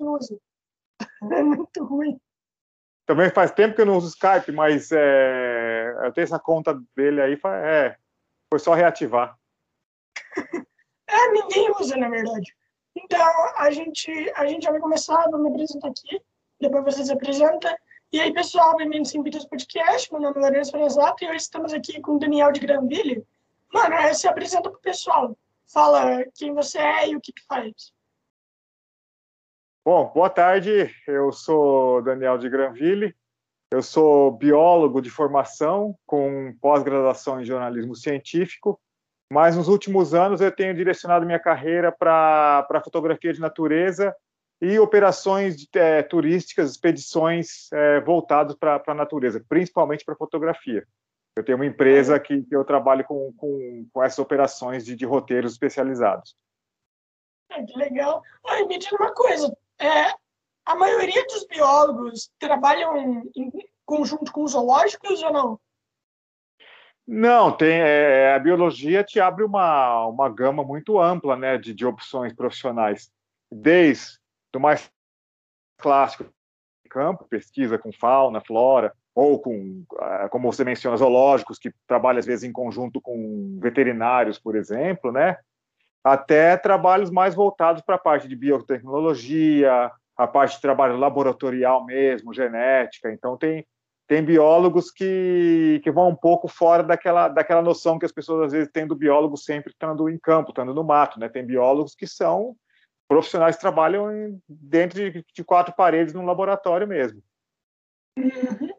usa. É muito ruim. Também faz tempo que eu não uso Skype, mas é, eu tenho essa conta dele aí, é, foi só reativar. é, ninguém usa, na verdade. Então, a gente, a gente já vai começar, vou me apresentar aqui, depois você se apresenta. E aí, pessoal, bem-vindos Vidas Podcast, meu nome é Lourenço Fresato e hoje estamos aqui com o Daniel de Granville. Mano, aí se apresenta pro pessoal, fala quem você é e o que que faz. Bom, boa tarde. Eu sou Daniel de Granville. Eu sou biólogo de formação com pós-graduação em jornalismo científico, mas nos últimos anos eu tenho direcionado minha carreira para fotografia de natureza e operações é, turísticas, expedições é, voltadas para a natureza, principalmente para fotografia. Eu tenho uma empresa que, que eu trabalho com, com, com essas operações de, de roteiros especializados. É, que legal. Oi, me diz uma coisa, é, a maioria dos biólogos trabalham em conjunto com zoológicos ou não? Não, tem é, a biologia te abre uma, uma gama muito ampla né, de, de opções profissionais, desde o mais clássico campo, pesquisa com fauna, flora, ou com, ah, como você menciona, zoológicos, que trabalham às vezes em conjunto com veterinários, por exemplo, né? Até trabalhos mais voltados para a parte de biotecnologia, a parte de trabalho laboratorial mesmo, genética. Então, tem, tem biólogos que, que vão um pouco fora daquela, daquela noção que as pessoas às vezes têm do biólogo sempre estando em campo, estando no mato. Né? Tem biólogos que são profissionais que trabalham em, dentro de, de, quatro paredes num laboratório mesmo. Uhum.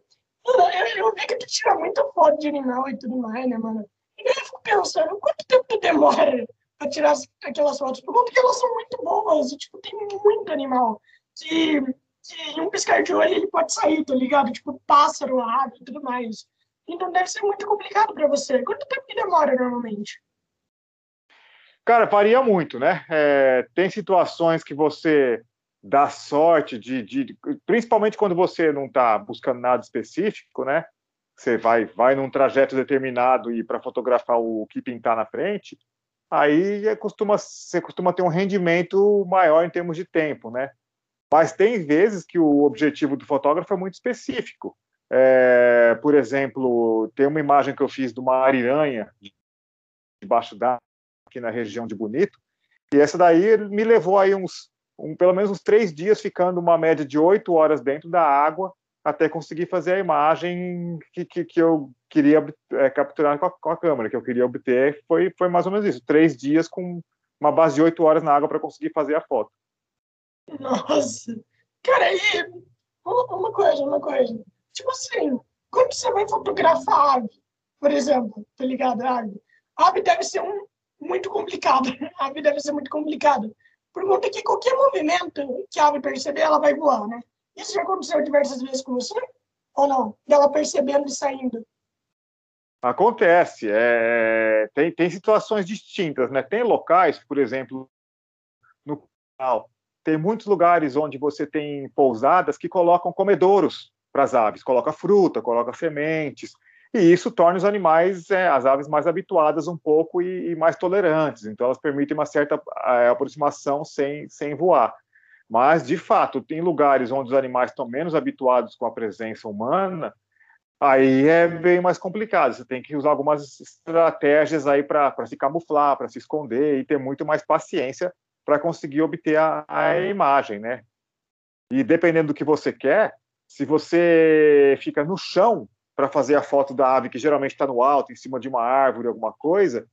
Eu, eu vi que tu tira muita foto de animal e tudo mais, né, mano? E eu fico pensando, quanto tempo demora a tirar aquelas fotos, por conta que elas são muito boas e, tipo, tem muito animal. Que, que em um piscar de olho ele pode sair, tá ligado? Tipo, pássaro, ave e tudo mais. Então deve ser muito complicado para você. Quanto tempo que demora normalmente? Cara, varia muito, né? É, tem situações que você dá sorte de, de, principalmente quando você não está buscando nada específico, né? Você vai, vai num trajeto determinado e para fotografar o que pintar na frente, aí é, costuma, você costuma ter um rendimento maior em termos de tempo, né? Mas tem vezes que o objetivo do fotógrafo é muito específico. É, por exemplo, tem uma imagem que eu fiz de uma ariranha debaixo d'água aqui na região de Bonito, e essa daí me levou aí uns, um, pelo menos uns três dias ficando uma média de oito horas dentro da água até conseguir fazer a imagem que, que, que eu queria é, capturar com a, com a, câmera, que eu queria obter, foi, foi mais ou menos isso, três dias com uma base de oito horas na água para conseguir fazer a foto. Nossa! Cara, aí, uma coisa, uma coisa. Tipo assim, quando você vai fotografar ave, por exemplo, tá ligado? Ave, ave deve ser um, muito complicado. A ave deve ser muito complicado. Por conta que qualquer movimento que a ave perceber, ela vai voar, né? Isso já aconteceu diversas vezes com você? Ou não? Dela percebendo e saindo? Acontece. É, tem, tem situações distintas, né? Tem locais, por exemplo, no canal, tem muitos lugares onde você tem pousadas que colocam comedouros para as aves, coloca fruta, coloca sementes, e isso torna os animais, é, as aves, mais habituadas um pouco e, e, mais tolerantes. Então, elas permitem uma certa é, aproximação sem, sem voar. Mas, de fato, tem lugares onde os animais estão menos habituados com a presença humana, aí é bem mais complicado. Você tem que usar algumas estratégias aí para se camuflar, para se esconder e ter muito mais paciência para conseguir obter a, a, imagem, né? E dependendo do que você quer, se você fica no chão para fazer a foto da ave, que geralmente está no alto, em cima de uma árvore, alguma coisa,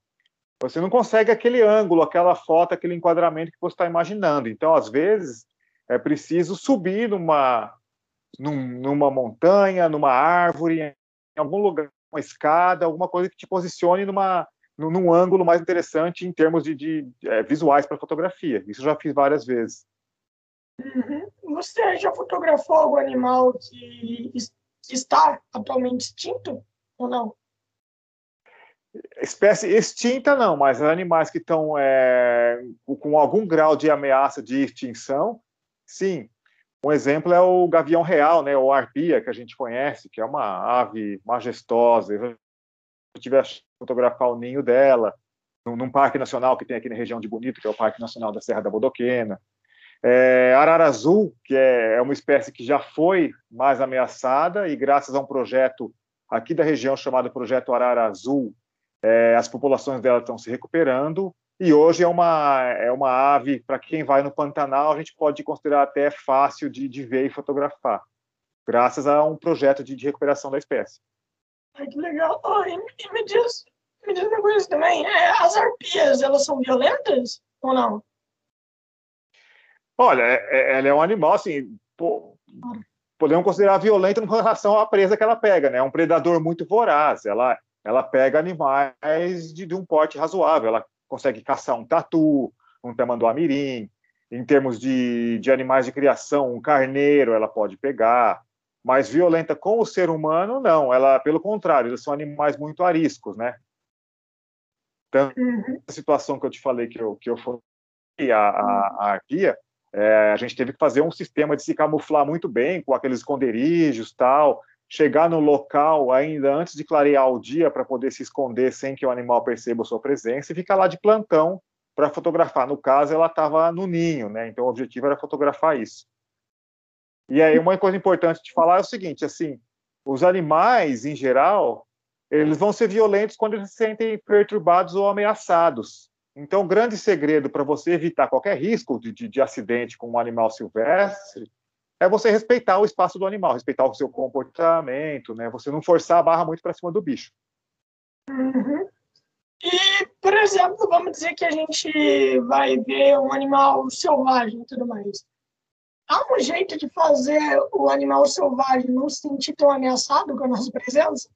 você não consegue aquele ângulo, aquela foto, aquele enquadramento que você está imaginando. Então, às vezes, é preciso subir numa, num, numa montanha, numa árvore, em algum lugar, uma escada, alguma coisa que te posicione numa, num, num ângulo mais interessante em termos de, de, é, visuais para fotografia. Isso eu já fiz várias vezes. Uhum. Você já fotografou algum animal que, que está atualmente extinto ou não? Espécie extinta não, mas animais que estão é, com algum grau de ameaça de extinção, sim. Um exemplo é o gavião real, né, ou arpia, que a gente conhece, que é uma ave majestosa. Eu tive a fotografar o ninho dela num, num, parque nacional que tem aqui na região de Bonito, que é o Parque Nacional da Serra da Bodoquena. É, arara azul, que é, é uma espécie que já foi mais ameaçada, e graças a um projeto aqui da região chamado Projeto Arara Azul, é, as populações dela estão se recuperando, e hoje é uma, é uma ave, para quem vai no Pantanal, a gente pode considerar até fácil de, de ver e fotografar, graças a um projeto de, de recuperação da espécie. Ai, que legal. Oh, e, e me, diz, me diz uma coisa também, é, as arpias, elas são violentas ou não? Olha, é, é, ela é um animal, assim, pô, podemos considerar violenta em relação à presa que ela pega, né? É um predador muito voraz, ela, ela pega animais de, de um porte razoável, ela consegue caçar um tatu, um tamanduá-mirim, em termos de, de animais de criação, um carneiro ela pode pegar, mas violenta com o ser humano, não. Ela, pelo contrário, eles são animais muito ariscos, né? Então, uhum. a situação que eu te falei que eu, que eu fui a, a, a arquia, é, a gente teve que fazer um sistema de se camuflar muito bem, com aqueles esconderijos tal, chegar no local ainda antes de clarear o dia para poder se esconder sem que o animal perceba sua presença e ficar lá de plantão para fotografar. No caso, ela estava no ninho, né? Então o objetivo era fotografar isso. E aí uma coisa importante de falar é o seguinte, assim, os animais em geral, eles vão ser violentos quando eles se sentem perturbados ou ameaçados. Então, o grande segredo para você evitar qualquer risco de, de, de acidente com um animal silvestre é você respeitar o espaço do animal, respeitar o seu comportamento, né? Você não forçar a barra muito para cima do bicho. Uhum. E, por exemplo, vamos dizer que a gente vai ver um animal selvagem e tudo mais. Há um jeito de fazer o animal selvagem não se sentir tão ameaçado com a nossa presença?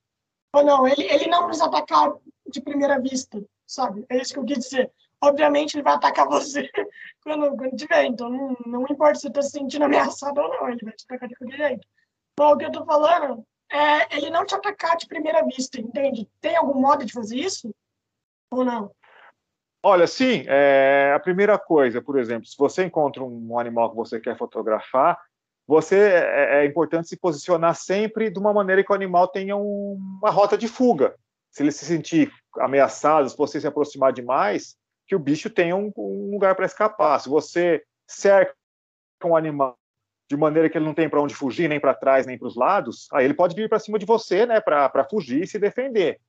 Ou não? Ele, ele não nos atacar de primeira vista, sabe? É isso que eu quis dizer obviamente ele vai atacar você quando, quando tiver. Então, não, não importa se você está se sentindo ameaçado ou não, ele vai te atacar de qualquer jeito. Então, o que eu estou falando é ele não te atacar de primeira vista, entende? Tem algum modo de fazer isso? Ou não? Olha, sim. É, a primeira coisa, por exemplo, se você encontra um animal que você quer fotografar, você é, é importante se posicionar sempre de uma maneira que o animal tenha um, uma rota de fuga. Se ele se sentir ameaçado, se você se aproximar demais, que o bicho tenha um, um lugar para escapar. Se você cerca um animal de maneira que ele não tem para onde fugir, nem para trás, nem para os lados, aí ele pode vir para cima de você, né, para fugir e se defender.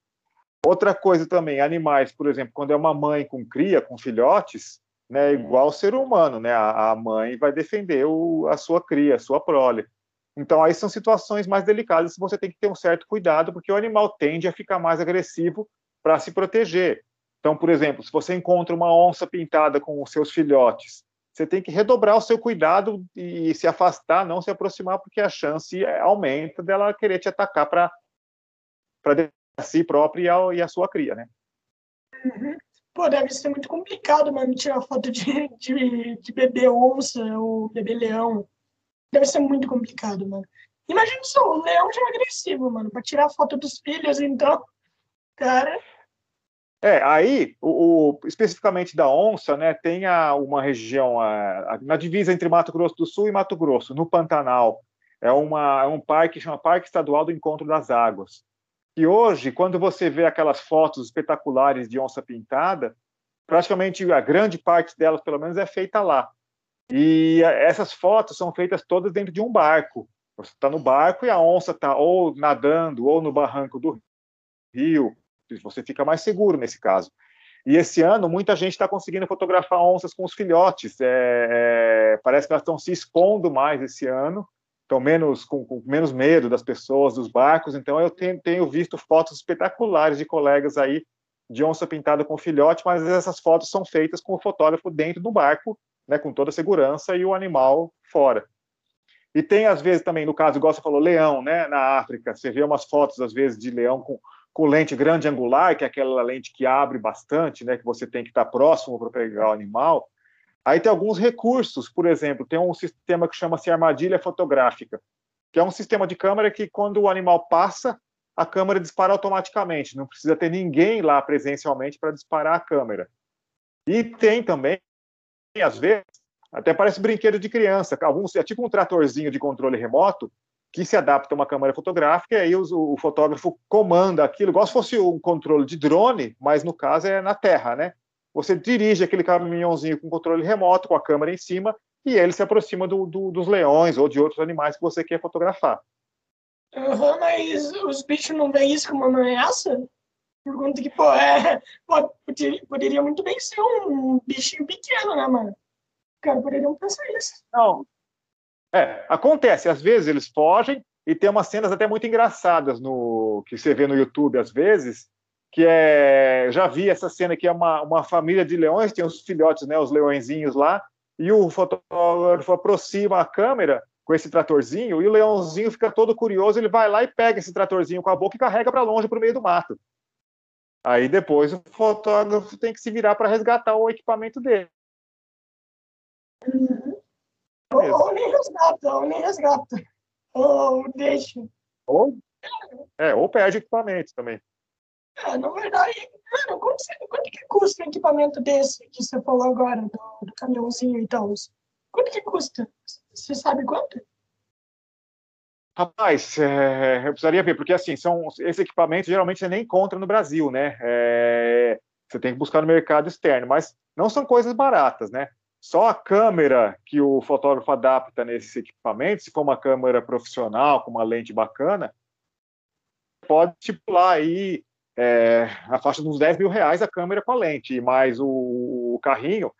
Outra coisa também, animais, por exemplo, quando é uma mãe com cria, com filhotes, né, igual o ser humano, né, a, a mãe vai defender o, a sua cria, a sua prole. Então, aí são situações mais delicadas, você tem que ter um certo cuidado, porque o animal tende a ficar mais agressivo para se proteger. Então, por exemplo, se você encontra uma onça pintada com os seus filhotes, você tem que redobrar o seu cuidado e se afastar, não se aproximar, porque a chance aumenta dela querer te atacar para si própria e a, e a sua cria, né? Uhum. Pô, deve ser muito complicado, mano, tirar foto de, de, de bebê onça ou bebê leão. Deve ser muito complicado, mano. Imagina só, o leão já é agressivo, mano, para tirar foto dos filhos, então, cara. É, aí, o, o, especificamente da onça, né, tem a, uma região na divisa entre Mato Grosso do Sul e Mato Grosso, no Pantanal. É, uma, é um parque, chama Parque Estadual do Encontro das Águas. E hoje, quando você vê aquelas fotos espetaculares de onça pintada, praticamente a grande parte delas, pelo menos, é feita lá. E essas fotos são feitas todas dentro de um barco. Você está no barco e a onça está ou nadando ou no barranco do rio, você fica mais seguro nesse caso. E esse ano, muita gente está conseguindo fotografar onças com os filhotes. É, é, parece que elas estão se expondo mais esse ano, estão menos, com, com, menos medo das pessoas, dos barcos. Então, eu tenho, tenho, visto fotos espetaculares de colegas aí de onça pintada com filhote, mas essas fotos são feitas com o fotógrafo dentro do barco, né, com toda a segurança, e o animal fora. E tem, às vezes, também, no caso, igual você falou, leão, né, na África. Você vê umas fotos, às vezes, de leão com com lente grande angular, que é aquela lente que abre bastante, né, que você tem que estar próximo para pegar o animal. Aí tem alguns recursos, por exemplo, tem um sistema que chama-se armadilha fotográfica, que é um sistema de câmera que quando o animal passa, a câmera dispara automaticamente, não precisa ter ninguém lá presencialmente para disparar a câmera. E tem também, às vezes, até parece brinquedo de criança, alguns é tipo um tratorzinho de controle remoto, que se adapta a uma câmera fotográfica, e aí o, o, fotógrafo comanda aquilo, igual se fosse um controle de drone, mas no caso é na terra, né? Você dirige aquele caminhãozinho com controle remoto, com a câmera em cima, e ele se aproxima do, do, dos leões ou de outros animais que você quer fotografar. Uhum, mas os bichos não veem isso como uma ameaça? Por conta que, pô, é, pô, poderia, poderia muito bem ser um bichinho pequeno, né, mano? Cara, poderiam pensar isso. Não. É, acontece, às vezes eles fogem e tem umas cenas até muito engraçadas no que você vê no YouTube às vezes, que é, já vi essa cena que é uma, uma família de leões, tem os filhotes, né, os leõezinhos lá, e o fotógrafo aproxima a câmera com esse tratorzinho e o leãozinho fica todo curioso, ele vai lá e pega esse tratorzinho com a boca e carrega para longe para o meio do mato. Aí depois o fotógrafo tem que se virar para resgatar o equipamento dele. Ou, ou, nem resgata, ou nem resgata. Ou deixa. Ou, é, ou perde equipamento também. É, na verdade, mano, quanto, quanto que custa um equipamento desse que você falou agora, do, do caminhãozinho e tal? Quanto que custa? Você sabe quanto? Rapaz, é, eu precisaria ver, porque assim, são, esse equipamento geralmente você nem encontra no Brasil, né? É, você tem que buscar no mercado externo, mas não são coisas baratas, né? Só a câmera que o fotógrafo adapta nesse equipamento, se for uma câmera profissional, com uma lente bacana, pode estipular aí é, a faixa uns 10 mil reais a câmera com a lente, mais o, o carrinho.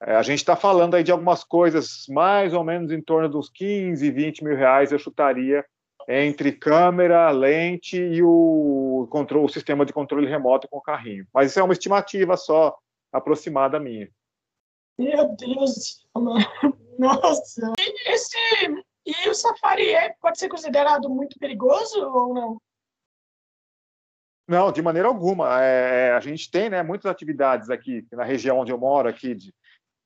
É, a gente está falando aí de algumas coisas mais ou menos em torno dos 15, 20 mil reais, eu chutaria, entre câmera, lente e o, controle, o sistema de controle remoto com o carrinho. Mas isso é uma estimativa só aproximada minha. Meu Deus, nossa. E, esse, e o Safari é, pode ser considerado muito perigoso ou não? Não, de maneira alguma. É, a gente tem né, muitas atividades aqui na região onde eu moro, aqui de,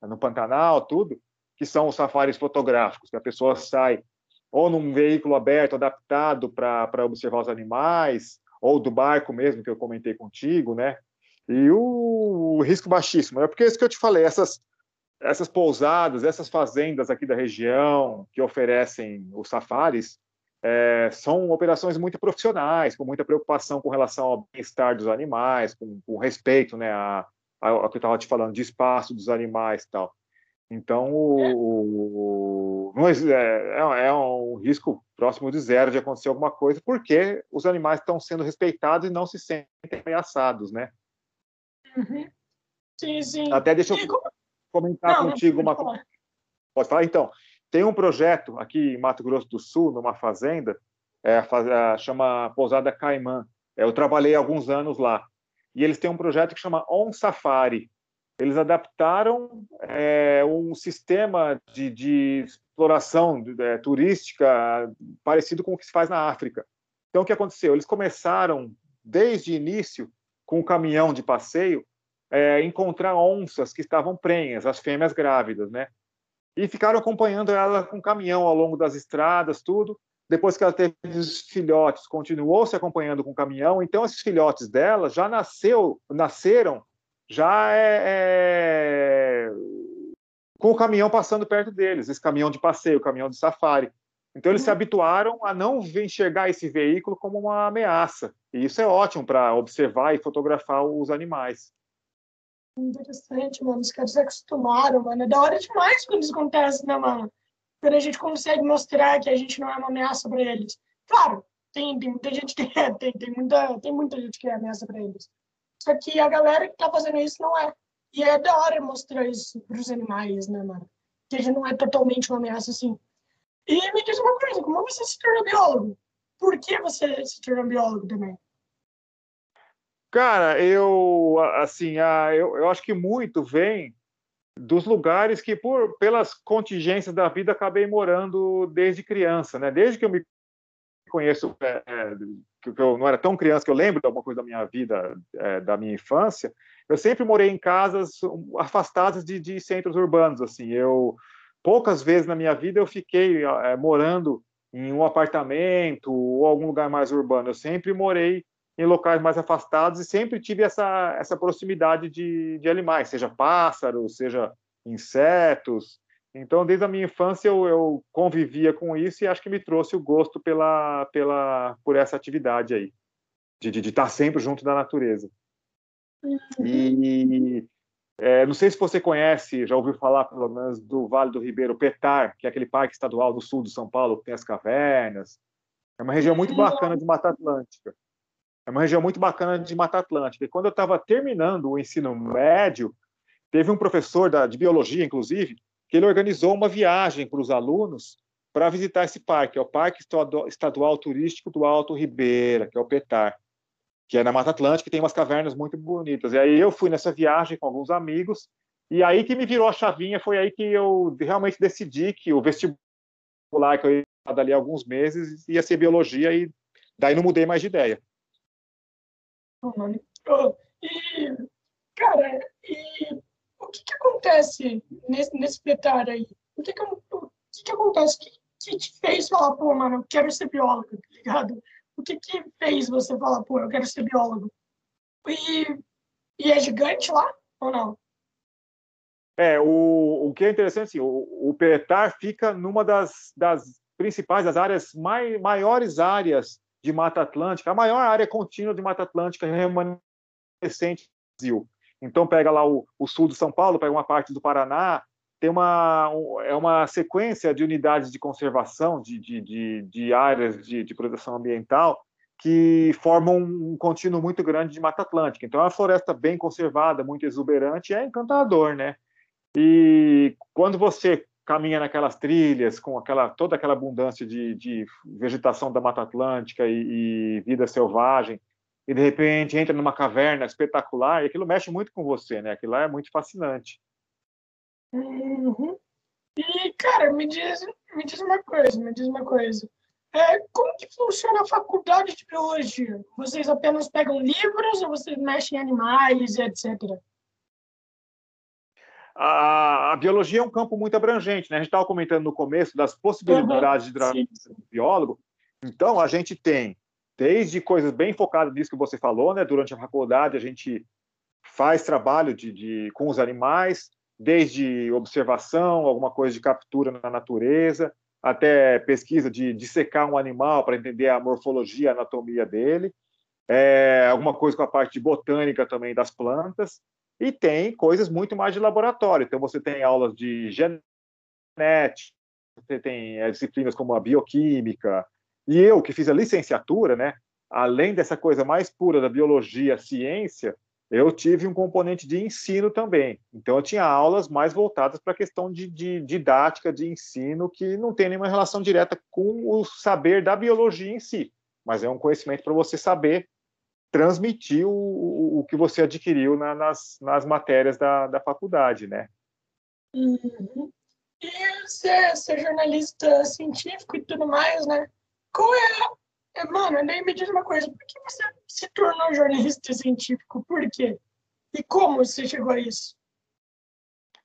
no Pantanal, tudo, que são os safaris fotográficos, que a pessoa sai ou num veículo aberto, adaptado para observar os animais, ou do barco mesmo, que eu comentei contigo, né? E o, o risco baixíssimo. É porque é isso que eu te falei, essas, essas pousadas, essas fazendas aqui da região que oferecem os safaris, é, são operações muito profissionais, com muita preocupação com relação ao bem-estar dos animais, com, com respeito né, a, a, a que eu estava te falando, de espaço dos animais e tal. Então, o, o, é, é, é, um risco próximo de zero de acontecer alguma coisa, porque os animais estão sendo respeitados e não se sentem ameaçados, né? Uhum. Sim, sim. Até deixa eu comentar não, contigo uma coisa. Pode falar? Então, tem um projeto aqui em Mato Grosso do Sul, numa fazenda, é, chama Pousada Caimã. É, eu trabalhei alguns anos lá. E eles têm um projeto que chama On Safari. Eles adaptaram é, um sistema de, de exploração é, turística parecido com o que se faz na África. Então, o que aconteceu? Eles começaram, desde o início, com um caminhão de passeio, é, encontrar onças que estavam prenhas, as fêmeas grávidas, né? e ficaram acompanhando ela com caminhão ao longo das estradas, tudo. Depois que ela teve os filhotes, continuou se acompanhando com caminhão. Então, esses filhotes dela já nasceu, nasceram já é, é, com o caminhão passando perto deles, esse caminhão de passeio, caminhão de safari. Então, eles se uhum. habituaram a não enxergar esse veículo como uma ameaça. E isso é ótimo para observar e fotografar os animais. Interessante, mano. Os caras se acostumaram, mano. É da hora demais quando isso acontece, né, mano? Quando a gente consegue mostrar que a gente não é uma ameaça para eles. Claro, tem, tem muita gente que é, tem, tem, muita, tem muita gente que é ameaça para eles. Só que a galera que tá fazendo isso não é. E é da hora mostrar isso pros animais, né, mano? Que a gente não é totalmente uma ameaça assim. E me diz uma coisa, como você se tornou biólogo? Por que você se tornou biólogo também? Cara, eu assim, eu, eu acho que muito vem dos lugares que por pelas contingências da vida acabei morando desde criança, né? Desde que eu me conheço, é, é que eu não era tão criança que eu lembro de alguma coisa da minha vida, é, da minha infância, eu sempre morei em casas afastadas de, de, centros urbanos, assim. Eu poucas vezes na minha vida eu fiquei é, morando em um apartamento ou algum lugar mais urbano. Eu sempre morei em locais mais afastados e sempre tive essa, essa proximidade de, de animais, seja pássaros, seja insetos. Então, desde a minha infância, eu, eu, convivia com isso e acho que me trouxe o gosto pela, pela, por essa atividade aí, de, de, de estar sempre junto da natureza. E, É, não sei se você conhece, já ouviu falar pelo menos do Vale do Ribeiro Petar, que é aquele parque estadual do sul de São Paulo que tem as cavernas. É uma região muito bacana de Mata Atlântica. É uma região muito bacana de Mata Atlântica. E quando eu estava terminando o ensino médio, teve um professor da, de biologia, inclusive, que ele organizou uma viagem para os alunos para visitar esse parque, é o Parque Estadual Turístico do Alto Ribeira, que é o PETAR, que é na Mata Atlântica, e tem umas cavernas muito bonitas. E aí eu fui nessa viagem com alguns amigos, e aí que me virou a chavinha, foi aí que eu realmente decidi que o vestibular que eu ia dali alguns meses ia ser biologia, e daí não mudei mais de ideia. E, cara, e o que, que acontece nesse, nesse PETAR aí? O que, que, o que, que acontece? que, que te fez falar, pô, mano, eu quero ser biólogo, tá ligado? O que que fez você falar, pô, eu quero ser biólogo? E, e é gigante lá ou não? É, o, o que é interessante, assim, o, o Petar fica numa das, das principais, das áreas mai, maiores áreas de Mata Atlântica, a maior área contínua de Mata Atlântica remanescente do Brasil. Então, pega lá o, o sul de São Paulo, pega uma parte do Paraná, tem uma, é uma sequência de unidades de conservação de, de, de, de áreas de, de, proteção ambiental que formam um contínuo muito grande de Mata Atlântica. Então, é uma floresta bem conservada, muito exuberante, é encantador, né? E quando você caminha naquelas trilhas com aquela toda aquela abundância de, de vegetação da Mata Atlântica e, e, vida selvagem e de repente entra numa caverna espetacular e aquilo mexe muito com você, né? Aquilo lá é muito fascinante. Uhum. E, cara, me diz, me diz uma coisa, me diz uma coisa. É, como que funciona a faculdade de biologia? Vocês apenas pegam livros ou vocês mexem em animais, etc? A, a, biologia é um campo muito abrangente, né? A gente estava comentando no começo das possibilidades uhum, de biólogo. Então, a gente tem desde coisas bem focadas nisso que você falou, né? Durante a faculdade, a gente faz trabalho de, de com os animais, desde observação, alguma coisa de captura na natureza, até pesquisa de dissecar um animal para entender a morfologia, a anatomia dele, é, alguma coisa com a parte de botânica também das plantas, e tem coisas muito mais de laboratório. Então, você tem aulas de genética, você tem é, disciplinas como a bioquímica, e eu, que fiz a licenciatura, né, além dessa coisa mais pura da biologia, ciência, eu tive um componente de ensino também. Então, eu tinha aulas mais voltadas para a questão de, de, didática, de ensino, que não tem nenhuma relação direta com o saber da biologia em si, mas é um conhecimento para você saber transmitir o, o que você adquiriu na, nas, nas matérias da, da faculdade, né? Uhum. E ser, ser jornalista científico e tudo mais, né? Qual é é, mano, daí me diz uma coisa, por que você se tornou jornalista científico? Por quê? E como você chegou a isso?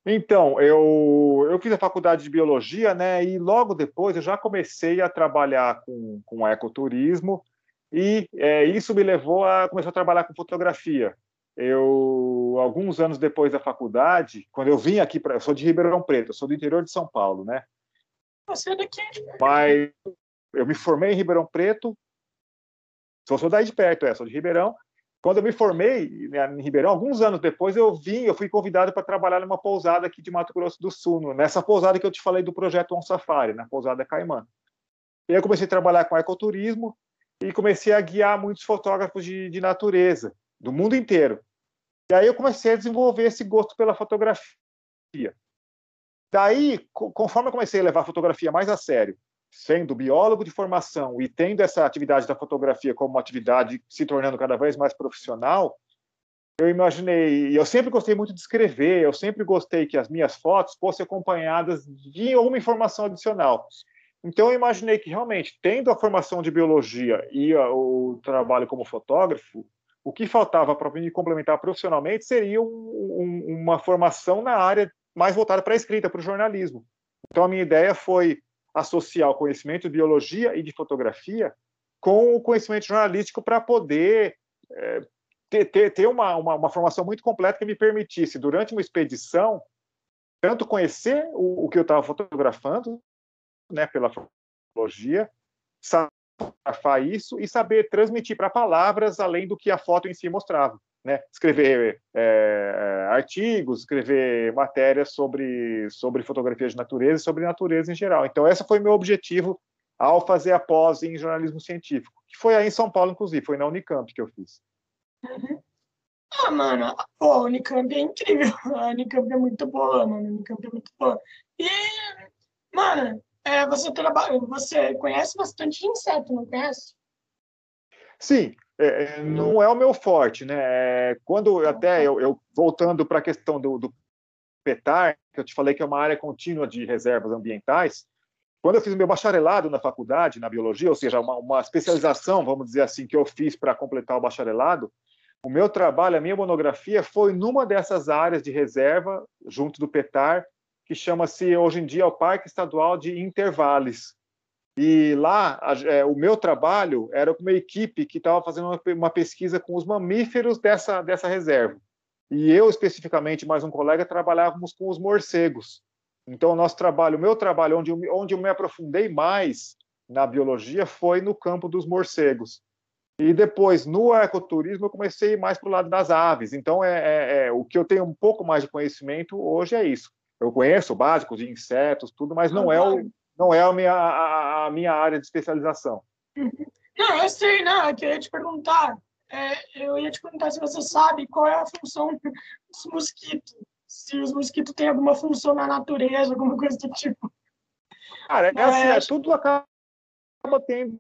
Então, eu, eu fiz a faculdade de biologia, né? E logo depois eu já comecei a trabalhar com, com ecoturismo e é, isso me levou a começar a trabalhar com fotografia. Eu, alguns anos depois da faculdade, quando eu vim aqui para, eu sou de Ribeirão Preto, eu sou do interior de São Paulo, né? Você é daqui? Mas eu me formei em Ribeirão Preto, sou, sou daí de perto, é, sou de Ribeirão. Quando eu me formei né, em Ribeirão, alguns anos depois, eu vim, eu fui convidado para trabalhar numa pousada aqui de Mato Grosso do Sul, nessa pousada que eu te falei do projeto On Safari, na pousada Caimã. E eu comecei a trabalhar com ecoturismo e comecei a guiar muitos fotógrafos de, de natureza, do mundo inteiro. E aí eu comecei a desenvolver esse gosto pela fotografia. Daí, conforme eu comecei a levar a fotografia mais a sério, sendo biólogo de formação e tendo essa atividade da fotografia como uma atividade se tornando cada vez mais profissional, eu imaginei, eu sempre gostei muito de escrever, eu sempre gostei que as minhas fotos fossem acompanhadas de alguma informação adicional. Então eu imaginei que realmente, tendo a formação de biologia e o trabalho como fotógrafo, o que faltava para me complementar profissionalmente seria um, um, uma formação na área mais voltada para a escrita, para o jornalismo. Então a minha ideia foi associar o conhecimento de biologia e de fotografia com o conhecimento jornalístico para poder é, ter, ter, ter uma, uma, uma, formação muito completa que me permitisse, durante uma expedição, tanto conhecer o, o que eu estava fotografando, né, pela fotografia, fotografar isso e saber transmitir para palavras além do que a foto em si mostrava. né, escrever é, artigos, escrever matérias sobre, sobre fotografia de natureza e sobre natureza em geral. Então, esse foi meu objetivo ao fazer a pós em jornalismo científico, que foi aí em São Paulo, inclusive, foi na Unicamp que eu fiz. Uhum. Ah, mano, a Unicamp é incrível. A Unicamp é muito boa, mano. A Unicamp é muito boa. E, mano, é, você trabalha, você conhece bastante de inseto, não conhece? Sim, é, é não é o meu forte, né? É, quando até eu, eu voltando para a questão do, do PETAR, que eu te falei que é uma área contínua de reservas ambientais, quando eu fiz meu bacharelado na faculdade, na biologia, ou seja, uma, uma especialização, vamos dizer assim, que eu fiz para completar o bacharelado, o meu trabalho, a minha monografia foi numa dessas áreas de reserva, junto do PETAR, que chama-se hoje em dia o Parque Estadual de Intervales. E lá, a, é, o meu trabalho era com uma equipe que estava fazendo uma, uma, pesquisa com os mamíferos dessa, dessa reserva. E eu, especificamente, mais um colega, trabalhávamos com os morcegos. Então, o nosso trabalho, o meu trabalho, onde eu, onde eu me aprofundei mais na biologia, foi no campo dos morcegos. E depois, no ecoturismo, eu comecei mais para o lado das aves. Então, é, é, é, o que eu tenho um pouco mais de conhecimento hoje é isso. Eu conheço o básico de insetos, tudo, mas não é, o, não é a, minha, a, a minha área de especialização. Não, eu sei, não. Eu queria te perguntar. É, eu ia te perguntar se você sabe qual é a função dos mosquitos se os mosquitos têm alguma função na natureza, alguma coisa do tipo. Cara, é assim, é, tudo acaba tendo.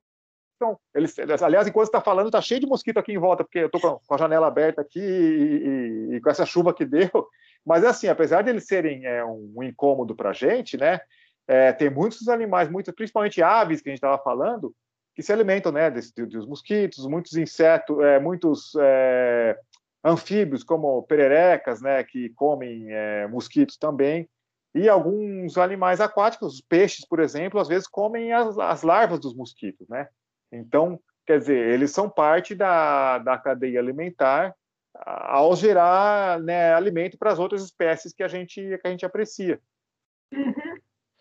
Então, eles, aliás, enquanto está falando, está cheio de mosquito aqui em volta, porque eu estou com a janela aberta aqui e, e, e, com essa chuva que deu. Mas, assim, apesar de eles serem é, um, incômodo para a gente, né, é, tem muitos animais, muitos, principalmente aves, que a gente estava falando, que se alimentam né, dos, dos mosquitos, muitos insetos, é, muitos é, anfíbios como pererecas, né, que comem é, mosquitos também, e alguns animais aquáticos, os peixes, por exemplo, às vezes comem as, as larvas dos mosquitos, né? Então, quer dizer, eles são parte da, da cadeia alimentar ao gerar né, alimento para as outras espécies que a gente, que a gente aprecia. Uhum.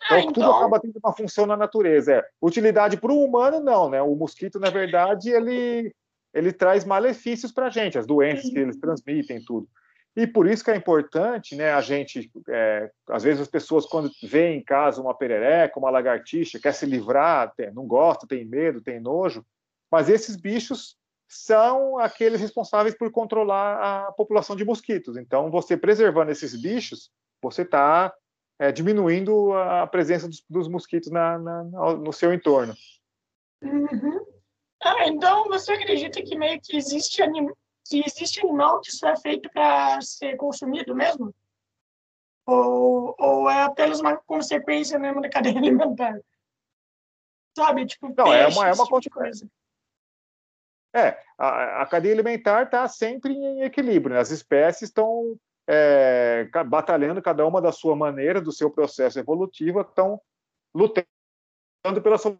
Então, então, tudo acaba tendo uma função na natureza. É. Utilidade para o humano, não, né? O mosquito, na verdade, ele ele traz malefícios para a gente, as doenças que eles transmitem, tudo. E por isso que é importante, né, a gente, é, às vezes as pessoas quando vê em casa uma perereca, uma lagartixa, quer se livrar, não gosta, tem medo, tem nojo, mas esses bichos são aqueles responsáveis por controlar a população de mosquitos. Então, você preservando esses bichos, você está é, diminuindo a presença dos, dos mosquitos na, na, no seu entorno. Uhum. Ah, então você acredita que meio que existe, anim... que existe animal que só é feito para ser consumido mesmo? Ou, ou é apenas uma consequência mesmo da cadeia alimentar? Sabe, tipo, Não, peixe, é uma, é uma tipo coisa. É, a, a cadeia alimentar está sempre em equilíbrio. Né? As espécies estão é, batalhando cada uma da sua maneira, do seu processo evolutivo, estão lutando pela sua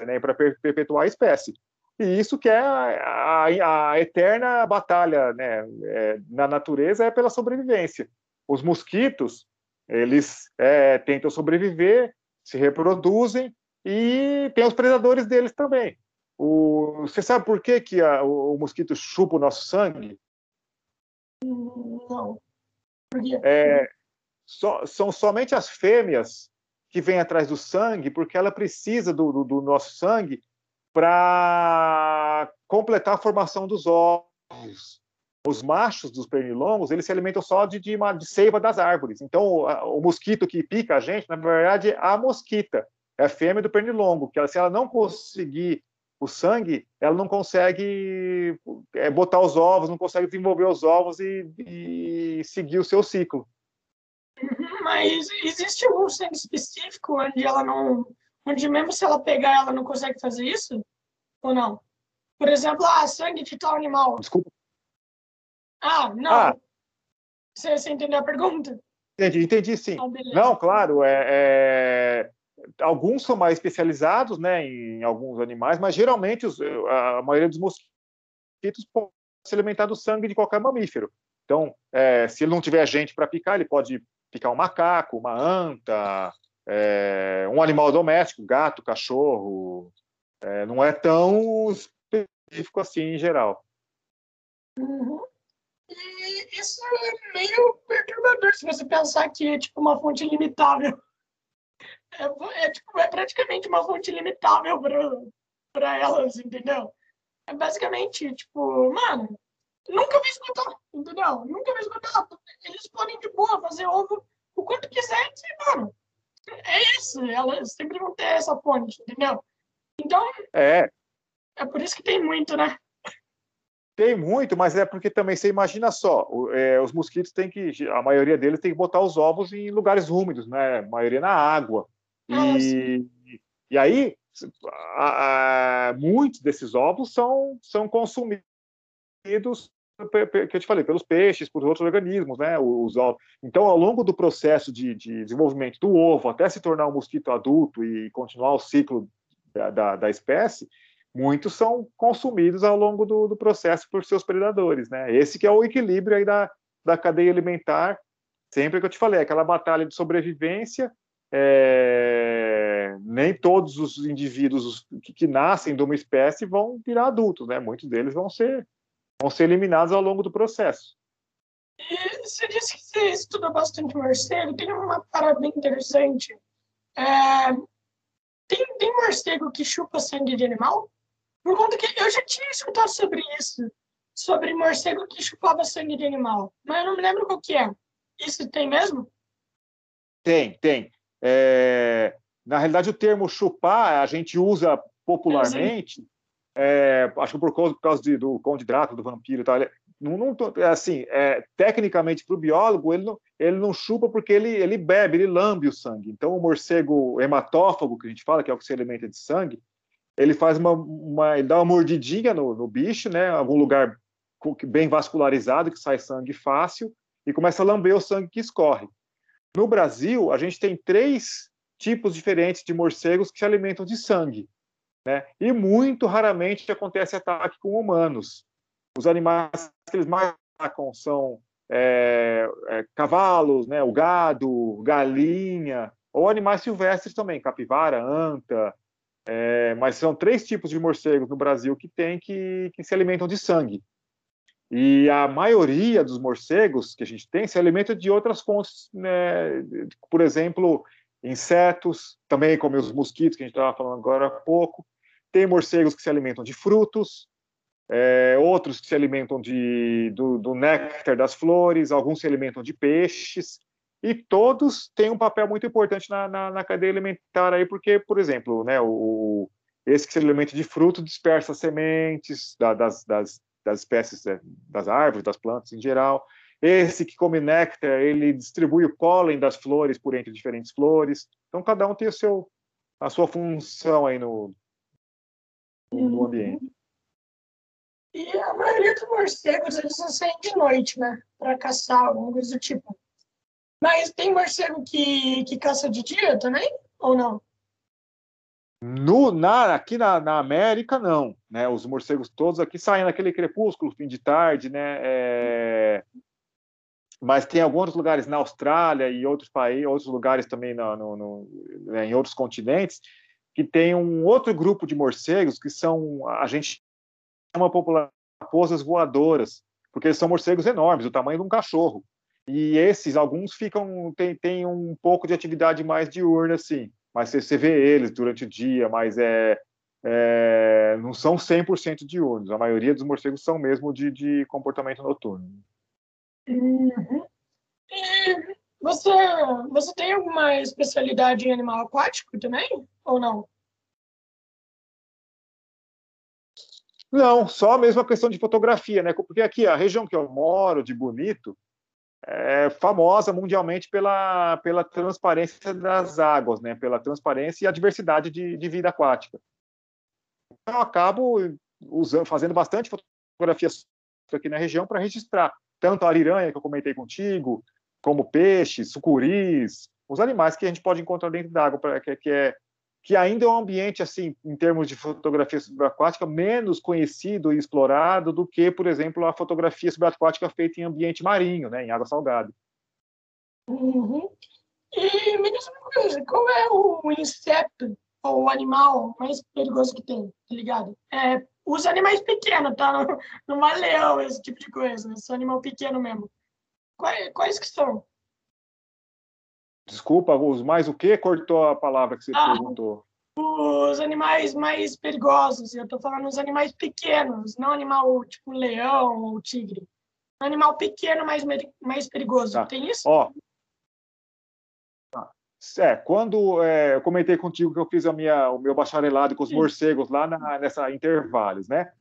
né, para perpetuar a espécie. E isso que é a, a, a eterna batalha né, é, na natureza é pela sobrevivência. Os mosquitos, eles é, tentam sobreviver, se reproduzem e tem os predadores deles também. O, você sabe por que, que a, o, o, mosquito chupa o nosso sangue? Não. É, so, são somente as fêmeas que vêm atrás do sangue, porque ela precisa do, do, do nosso sangue para completar a formação dos ovos. Os machos dos pernilongos, eles se alimentam só de, de, uma, de seiva das árvores. Então, o, a, o, mosquito que pica a gente, na verdade, é a mosquita, é a fêmea do pernilongo, que ela, se ela não conseguir o sangue, ela não consegue é, botar os ovos, não consegue desenvolver os ovos e, e seguir o seu ciclo. Uhum, mas existe algum sangue específico onde ela não onde mesmo se ela pegar, ela não consegue fazer isso? Ou não? Por exemplo, ah, sangue de tal animal. Desculpa. Ah, não. Ah. Você, você entendeu a pergunta? Entendi, entendi sim. Ah, não, claro, é, é, alguns são mais especializados né, em alguns animais, mas geralmente os, a maioria dos mosquitos pode se alimentar do sangue de qualquer mamífero. Então, é, se ele não tiver gente para picar, ele pode picar um macaco, uma anta, é, um animal doméstico, gato, cachorro, é, não é tão específico assim em geral. Uhum. isso é meio perturbador se você pensar que é tipo uma fonte limitável. É, é, tipo, é praticamente uma fonte limitável para elas, entendeu? É basicamente, tipo, mano, nunca vai esgotar, entendeu? Nunca vai esgotar. Eles podem, de boa, fazer ovo o quanto quiser e, mano, é isso. Elas sempre vão ter essa fonte, entendeu? Então, é. é por isso que tem muito, né? Tem muito, mas é porque também você imagina só, é, os mosquitos têm que, a maioria deles tem que botar os ovos em lugares úmidos, né? A maioria na água. E, e aí, a, a, muitos desses ovos são, são consumidos, que eu te falei, pelos peixes, por outros organismos, né? Os ovos. Então, ao longo do processo de, de desenvolvimento do ovo, até se tornar um mosquito adulto e continuar o ciclo da, da, da espécie, muitos são consumidos ao longo do, do, processo por seus predadores, né? Esse que é o equilíbrio aí da, da cadeia alimentar, sempre que eu te falei, aquela batalha de sobrevivência, é, nem todos os indivíduos que, que, nascem de uma espécie vão virar adultos, né? Muitos deles vão ser, vão ser eliminados ao longo do processo. E você disse que você estuda bastante morcego, tem uma parada bem interessante. É, tem, tem morcego que chupa sangue de animal? Por conta que eu já tinha escutado sobre isso, sobre morcego que chupava sangue de animal, mas eu não me lembro qual que é. Isso tem mesmo? Tem, tem. É, na realidade, o termo chupar a gente usa popularmente, é, acho que por causa, por causa de, do Conde Drácula, do vampiro e tal. Ele, não, não, é assim, é, tecnicamente, para o biólogo, ele não, ele não chupa porque ele, ele bebe, ele lambe o sangue. Então, o morcego hematófago, que a gente fala, que é o que se alimenta de sangue, ele faz uma, uma ele dá uma mordidinha no, no bicho, né, algum lugar bem vascularizado que sai sangue fácil e começa a lamber o sangue que escorre. No Brasil, a gente tem três tipos diferentes de morcegos que se alimentam de sangue, né? E muito raramente acontece ataque com humanos. Os animais que eles mais atacam são é, é, cavalos, né? O gado, galinha, ou animais silvestres também, capivara, anta, é, mas são três tipos de morcegos no Brasil que tem que, que se alimentam de sangue. E a maioria dos morcegos que a gente tem se alimenta de outras fontes, né? por exemplo, insetos, também como os mosquitos que a gente estava falando agora há pouco. Tem morcegos que se alimentam de frutos, é, outros que se alimentam de, do, do néctar das flores, alguns se alimentam de peixes e todos têm um papel muito importante na, na, na cadeia alimentar aí, porque, por exemplo, né, o, esse que se alimenta de fruto dispersa sementes da, das, das, das espécies né, das árvores, das plantas em geral. Esse que come néctar, ele distribui o pólen das flores por entre diferentes flores. Então, cada um tem o seu, a sua função aí no, no uhum. ambiente. E a maioria dos morcegos, eles saem de noite, né? Para caçar, alguma coisa do tipo. Mas tem morcego que, que caça de dia também? Ou não? No, na, aqui na, na, América, não. Né? Os morcegos todos aqui saem naquele crepúsculo, fim de tarde, né? É... Mas tem alguns lugares na Austrália e outros países, outros lugares também no, no, né, em outros continentes, que tem um outro grupo de morcegos que são, a gente chama popular raposas voadoras, porque eles são morcegos enormes, do tamanho de um cachorro. E esses, alguns ficam, tem, tem um pouco de atividade mais diurna, assim, mas você, vê eles durante o dia, mas é, é não são 100% diurnos, a maioria dos morcegos são mesmo de, de comportamento noturno. Uhum. E você, você tem alguma especialidade em animal aquático também, ou não? Não, só mesmo a questão de fotografia, né? Porque aqui, a região que eu moro, de Bonito, é famosa mundialmente pela, pela transparência das águas, né? pela transparência e a diversidade de, de vida aquática. Então, eu acabo usando, fazendo bastante fotografias aqui na região para registrar tanto a ariranha que eu comentei contigo, como peixes, sucuris, os animais que a gente pode encontrar dentro da água, que, que é que ainda é um ambiente, assim, em termos de fotografia subaquática, menos conhecido e explorado do que, por exemplo, a fotografia subaquática feita em ambiente marinho, né, em água salgada. Uhum. E me diz uma coisa, qual é o inseto ou o animal mais perigoso que tem, tá ligado? É, os animais pequenos, tá? Não, não é leão, esse tipo de coisa, né? Só animal pequeno mesmo. Quais, quais que são? Desculpa, os mais o quê? Cortou a palavra que você ah, perguntou. Os animais mais perigosos. Eu estou falando os animais pequenos, não animal tipo leão ou tigre. Animal pequeno, mais, mais perigoso. Tá. Tem isso? Ó, é, quando é, eu comentei contigo que eu fiz a minha, o meu bacharelado com os Sim. morcegos lá na, nessa intervalos, né?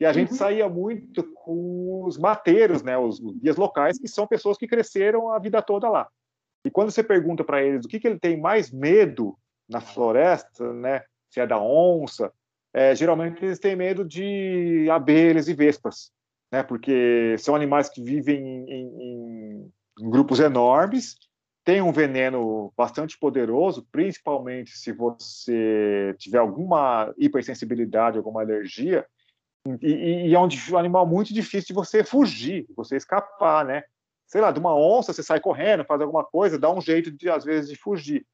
E a gente uhum. saía muito com os mateiros, né? Os, os guias locais, que são pessoas que cresceram a vida toda lá. E quando você pergunta para eles o que, que ele tem mais medo na floresta, né? Se é da onça, é, geralmente eles têm medo de abelhas e vespas, né? Porque são animais que vivem em, em, em grupos enormes tem um veneno bastante poderoso, principalmente se você tiver alguma hipersensibilidade, alguma alergia, e, e, é um, animal muito difícil de você fugir, de você escapar, né? Sei lá, de uma onça, você sai correndo, faz alguma coisa, dá um jeito, de, às vezes, de fugir.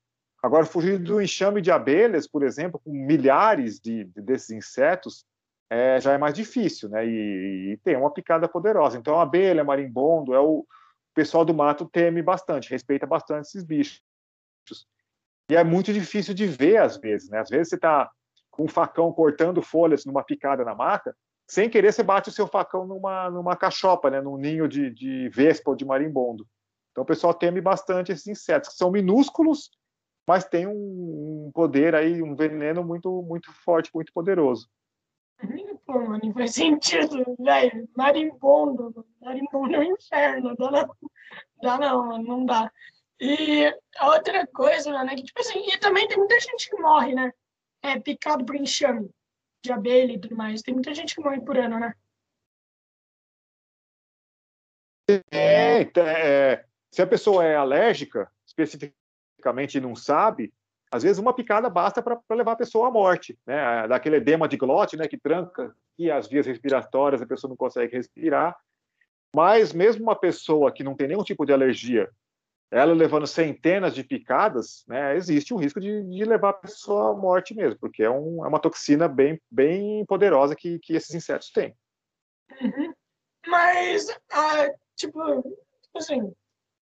Agora, fugir do enxame de abelhas, por exemplo, com milhares de, de desses insetos, é, já é mais difícil, né? E, e, tem uma picada poderosa. Então, a abelha, marimbondo, é o, o pessoal do mato teme bastante, respeita bastante esses bichos. E é muito difícil de ver às vezes, né? Às vezes você está com um facão cortando folhas numa picada na mata, sem querer você bate o seu facão numa, numa cachopa, né? Num ninho de, de vespa ou de marimbondo. Então o pessoal teme bastante esses insetos, que são minúsculos, mas tem um, um poder aí, um veneno muito, muito forte, muito poderoso. Pô, mano, faz sentido, velho. Marimbondo. Marimbondo é um inferno. Dá não, dá não, mano, não dá. E a outra coisa, mano, é que, tipo assim, e também tem muita gente que morre, né? É picado por enxame de abelha e tudo mais. Tem muita gente que morre por ano, né? É, é, se a pessoa é alérgica, especificamente não sabe, às vezes uma picada basta para levar a pessoa à morte, né? Daquele edema de glote, né, que tranca e as vias respiratórias, a pessoa não consegue respirar. Mas mesmo uma pessoa que não tem nenhum tipo de alergia, ela levando centenas de picadas, né, existe o risco de, de levar a pessoa à morte mesmo, porque é, um, é uma toxina bem, bem poderosa que, que esses insetos têm. Uhum. Mas, ah, tipo, assim,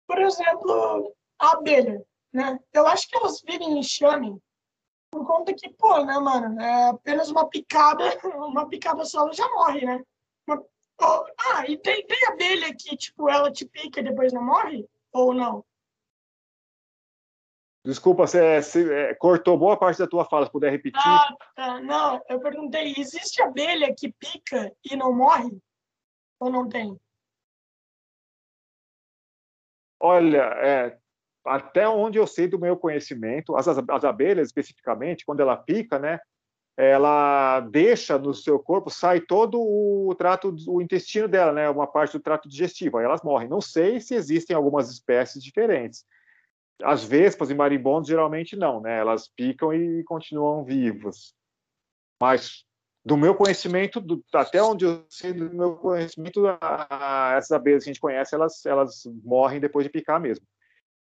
por exemplo, a abelha né? Eu acho que elas vivem em enxame por conta que, pô, né, mano, é apenas uma picada, uma picada só ela já morre, né? Uma, ah, e tem, tem abelha que, tipo, ela te pica e depois não morre? Ou não? Desculpa, você, você é, cortou boa parte da tua fala, se puder repetir. Ah, tá. Não, eu perguntei, existe abelha que pica e não morre? Ou não tem? Olha, é, até onde eu sei do meu conhecimento, as, as abelhas especificamente, quando ela pica, né, ela deixa no seu corpo, sai todo o trato, o intestino dela, né, uma parte do trato digestivo, aí elas morrem. Não sei se existem algumas espécies diferentes. As vespas e marimbondos geralmente não, né, elas picam e continuam vivas. Mas do meu conhecimento, do, até onde eu sei do meu conhecimento, a, a, essas abelhas que a gente conhece, elas, elas morrem depois de picar mesmo.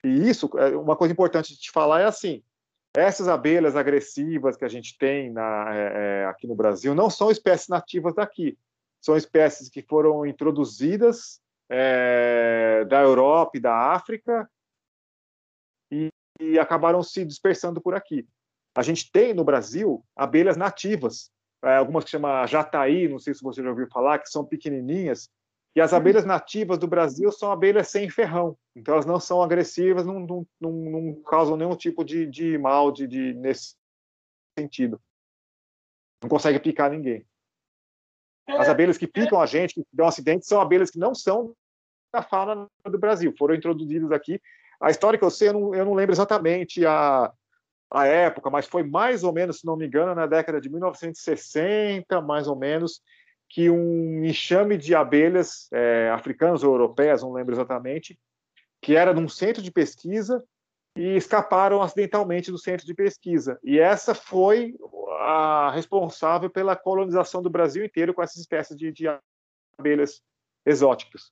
E isso, é, uma coisa importante de te falar é assim: essas abelhas agressivas que a gente tem na, é, é, aqui no Brasil não são espécies nativas daqui. São espécies que foram introduzidas é, da Europa e da África e, e, acabaram se dispersando por aqui. A gente tem no Brasil abelhas nativas, é, algumas que chama jataí, não sei se você já ouviu falar, que são pequenininhas, e as abelhas nativas do Brasil são abelhas sem ferrão, então elas não são agressivas, não, não, não, não causam nenhum tipo de, de mal de, de, nesse sentido. Não consegue picar ninguém. As é, abelhas que picam a gente, que dão acidentes, são abelhas que não são da fauna do Brasil, foram introduzidas aqui. A história que eu sei, eu não, eu não lembro exatamente a, a época, mas foi mais ou menos, se não me engano, na década de 1960, mais ou menos, que um enxame de abelhas é, africanas ou europeias, não lembro exatamente, que era num centro de pesquisa e escaparam acidentalmente do centro de pesquisa. E essa foi a responsável pela colonização do Brasil inteiro com essas espécies de, de abelhas exóticas.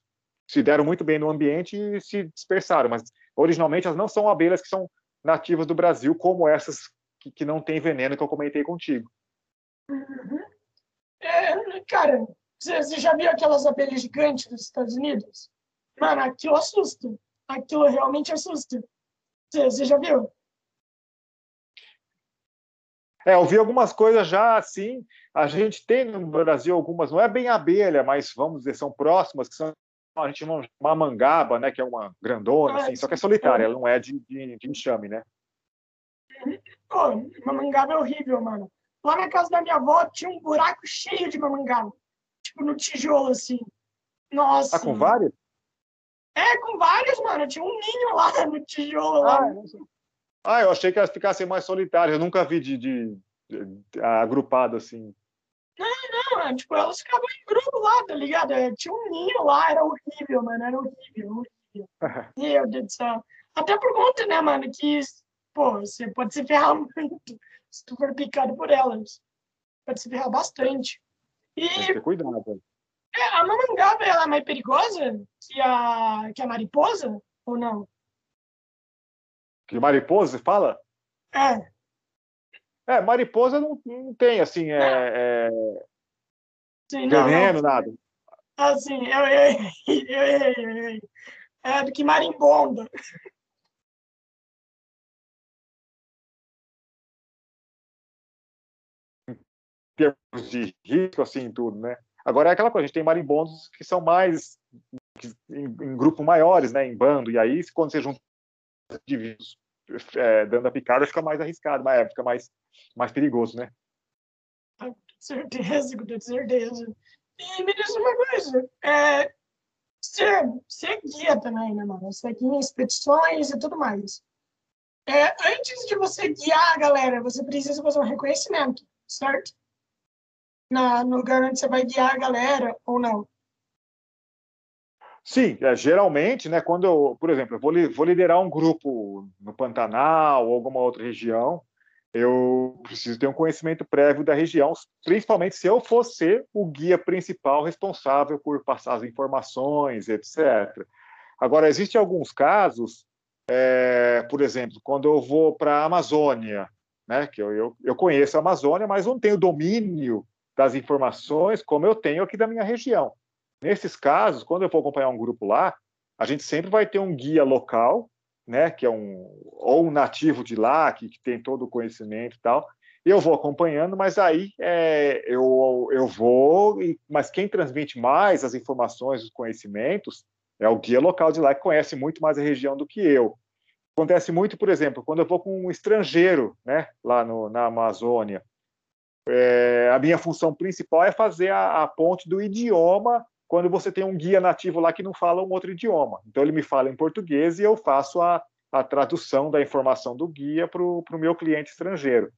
Se deram muito bem no ambiente e se dispersaram, mas originalmente elas não são abelhas que são nativas do Brasil, como essas que, que não têm veneno que eu comentei contigo. Uhum. É, cara, você já viu aquelas abelhas gigantes dos Estados Unidos? Mano, aquilo assusta. Aquilo realmente assusta. Você, já viu? É, eu vi algumas coisas já assim. A gente tem no Brasil algumas, não é bem abelha, mas vamos dizer, são próximas, que são a gente chama uma mangaba, né, que é uma grandona, assim, só que é solitária, ela não é de, de, de enxame, né? Pô, mamangaba é horrível, mano. Lá na casa da minha avó tinha um buraco cheio de mamangaba. Tipo, no tijolo, assim. Nossa. Tá com vários? É, com vários, mano. Tinha um ninho lá no tijolo. Lá. Ah, ah, eu achei que elas ficassem mais solitárias. Eu nunca vi de, de, de agrupado assim. Não, não, é, tipo, elas ficavam em grupo lá, tá ligado? É, tinha um ninho lá, era horrível, mano. Era horrível, horrível. Meu Deus do céu. Até por conta, né, mano, que, pô, você pode se ferrar muito se tu for picado por elas. Pode se ferrar bastante. E. Tem que ter cuidado. É, a mamangaba, ela é mais perigosa que a, que a mariposa, ou não? Que mariposa, fala? É. É, mariposa não, não tem, assim, é, é... Sim, veneno, não, nada. Assim, eu errei, eu errei, eu errei. É do que marimbondo. Termos de risco, assim, tudo, né? Agora é aquela coisa, a gente tem marimbondos que são mais em, em grupos maiores, né, em bando, e aí quando você junta indivíduos é, dando a picada, fica mais arriscado, mas é, fica mais, mais perigoso, né? Com certeza, com certeza. E me diz uma coisa, é, você, você é guia também, né, mano? Você é guia em expedições e tudo mais. É, antes de você guiar a galera, você precisa fazer um reconhecimento, certo? Na, no lugar onde você vai guiar a galera ou não? Sim, é, geralmente, né, quando eu, por exemplo, eu vou, vou liderar um grupo no Pantanal ou alguma outra região, eu preciso ter um conhecimento prévio da região, principalmente se eu fosse o guia principal responsável por passar as informações, etc. Agora, existem alguns casos, é, por exemplo, quando eu vou para a Amazônia, né, que eu, eu, eu conheço a Amazônia, mas não tenho domínio das informações como eu tenho aqui da minha região. Nesses casos, quando eu for acompanhar um grupo lá, a gente sempre vai ter um guia local, né, que é um ou um nativo de lá que, que tem todo o conhecimento e tal. Eu vou acompanhando, mas aí é, eu, eu vou, mas quem transmite mais as informações, os conhecimentos, é o guia local de lá que conhece muito mais a região do que eu. Acontece muito, por exemplo, quando eu vou com um estrangeiro, né, lá no, na Amazônia, é, a minha função principal é fazer a, a ponte do idioma quando você tem um guia nativo lá que não fala um outro idioma. Então ele me fala em português e eu faço a, a tradução da informação do guia para o meu cliente estrangeiro.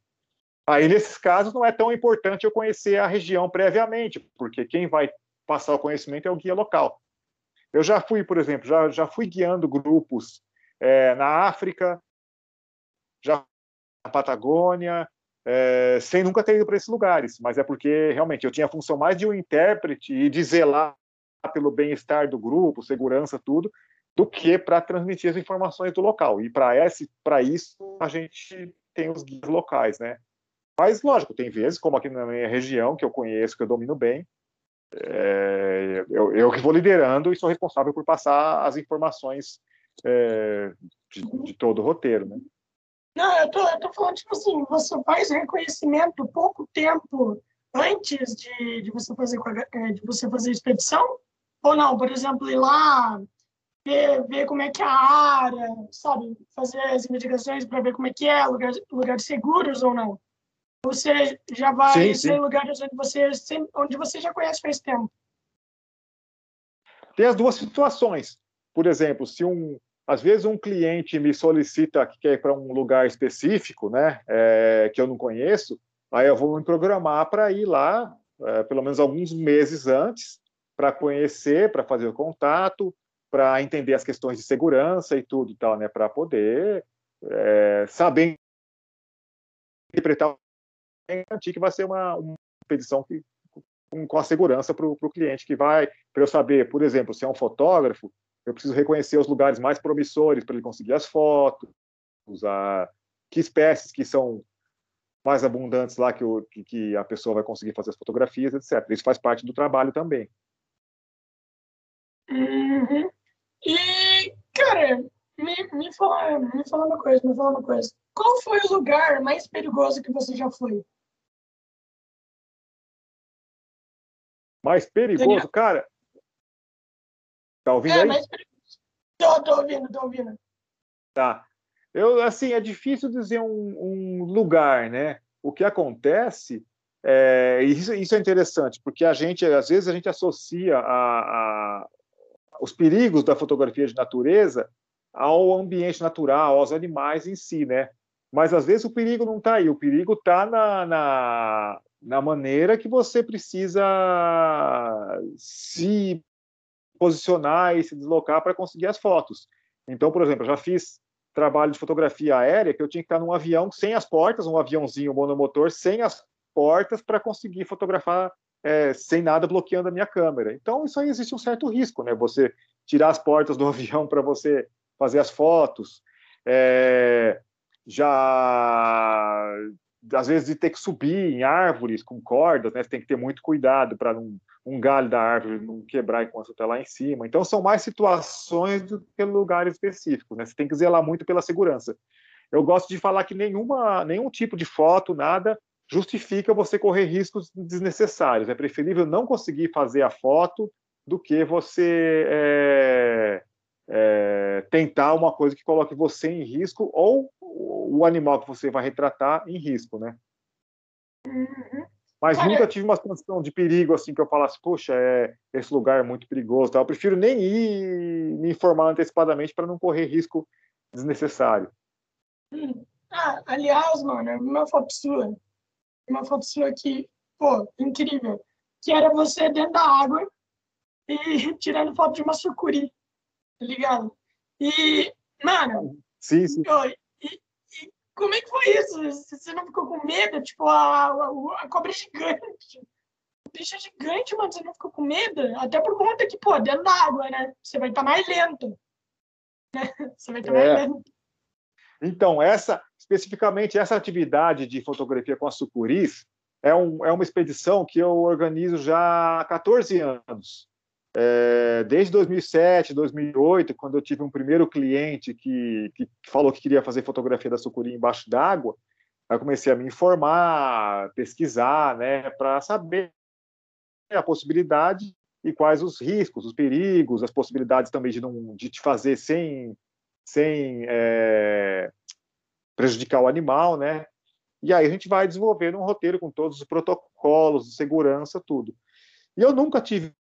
Aí, nesses casos, não é tão importante eu conhecer a região previamente, porque quem vai passar o conhecimento é o guia local. Eu já fui, por exemplo, já, já fui guiando grupos é, na África, já na Patagônia, é, sem nunca ter ido para esses lugares, mas é porque realmente eu tinha a função mais de um intérprete e de zelar pelo bem-estar do grupo, segurança, tudo, do que para transmitir as informações do local. E para isso a gente tem os guias locais, né? Mas lógico, tem vezes, como aqui na minha região que eu conheço, que eu domino bem, é, eu, eu, que vou liderando e sou responsável por passar as informações é, de, de todo o roteiro, né? Não, eu tô, eu tô falando, tipo assim, você faz reconhecimento pouco tempo antes de, de, você, fazer, é, de você fazer expedição? Ou não? Por exemplo, ir lá, ver, ver como é que é a área, sabe? Fazer as investigações para ver como é que é, lugar, lugares seguros ou não? Você já vai sim. em lugares onde você, onde você já conhece faz tempo? Tem as duas situações. Por exemplo, se um, às vezes um cliente me solicita que quer ir para um lugar específico, né, é, que eu não conheço, aí eu vou me programar para ir lá, é, pelo menos alguns meses antes, para conhecer, para fazer o contato, para entender as questões de segurança e tudo e tal, né, para poder é, saber interpretar garantir que vai ser uma, uma expedição que, com, com a segurança para o cliente que vai, para eu saber, por exemplo, se é um fotógrafo, eu preciso reconhecer os lugares mais promissores para ele conseguir as fotos, usar que espécies que são mais abundantes lá que, o, que, a pessoa vai conseguir fazer as fotografias, etc. Isso faz parte do trabalho também. Uhum. E, cara, me, me, fala, me fala uma coisa, me fala uma coisa. Qual foi o lugar mais perigoso que você já foi? Mais perigoso? Daniel. Cara, tá ouvindo é, aí? Perigoso. Tô, tô ouvindo, tô ouvindo. Tá. Eu, assim, é difícil dizer um, um lugar, né? O que acontece, é, isso, isso é interessante, porque a gente, às vezes, a gente associa a, a, os perigos da fotografia de natureza ao ambiente natural, aos animais em si, né? Mas às vezes o perigo não está aí, o perigo está na, na, na, maneira que você precisa se posicionar e se deslocar para conseguir as fotos. Então, por exemplo, eu já fiz trabalho de fotografia aérea que eu tinha que estar num avião sem as portas, um aviãozinho monomotor sem as portas para conseguir fotografar é, sem nada bloqueando a minha câmera. Então, isso aí existe um certo risco, né? Você tirar as portas do avião para você fazer as fotos, é, já às vezes de ter que subir em árvores com cordas, né? Você tem que ter muito cuidado para um galho da árvore não quebrar enquanto está lá em cima. Então são mais situações do que lugares específicos, né? Você tem que zelar muito pela segurança. Eu gosto de falar que nenhuma, nenhum tipo de foto, nada, justifica você correr riscos desnecessários. É preferível não conseguir fazer a foto do que você é, é, tentar uma coisa que coloque você em risco ou o animal que você vai retratar em risco, né? Uhum. Mas nunca tive uma situação de perigo assim que eu falasse, poxa, é, esse lugar é muito perigoso. Tá? Eu prefiro nem ir me informar antecipadamente para não correr risco desnecessário. Hum. Ah, aliás, mano, uma foto sua, uma foto sua que, pô, incrível, que era você dentro da água e tirando foto de uma sucuri tá ligado? E, mano. Sim, sim. e, e, como é que foi isso? Você não ficou com medo? Tipo, a, a, a cobra é gigante. O bicho é gigante, mano. Você não ficou com medo? Até por conta que, pô, dentro da água, né? Você vai estar tá mais lento. Né? Você vai estar tá é. mais lento. Então, essa, especificamente essa atividade de fotografia com as sucuris é, um, é uma expedição que eu organizo já há 14 anos. É, desde 2007, 2008, quando eu tive um primeiro cliente que, que falou que queria fazer fotografia da sucuri embaixo d'água, eu comecei a me informar, pesquisar, né, para saber a possibilidade e quais os riscos, os perigos, as possibilidades também de não de te fazer sem sem é, prejudicar o animal, né? E aí a gente vai desenvolvendo um roteiro com todos os protocolos de segurança, tudo. E eu nunca tive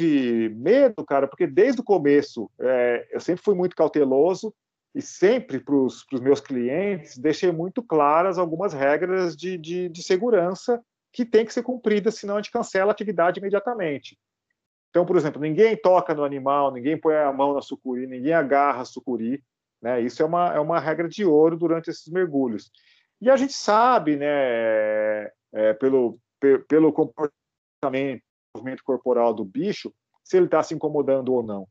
medo, cara, porque desde o começo é, eu sempre fui muito cauteloso e sempre para os meus clientes deixei muito claras algumas regras de, de, de, segurança que tem que ser cumpridas, senão a gente cancela a atividade imediatamente. Então, por exemplo, ninguém toca no animal, ninguém põe a mão na sucuri, ninguém agarra a sucuri, né? Isso é uma, é uma regra de ouro durante esses mergulhos. E a gente sabe, né, é, pelo, pelo comportamento movimento corporal do bicho, se ele está se incomodando ou não.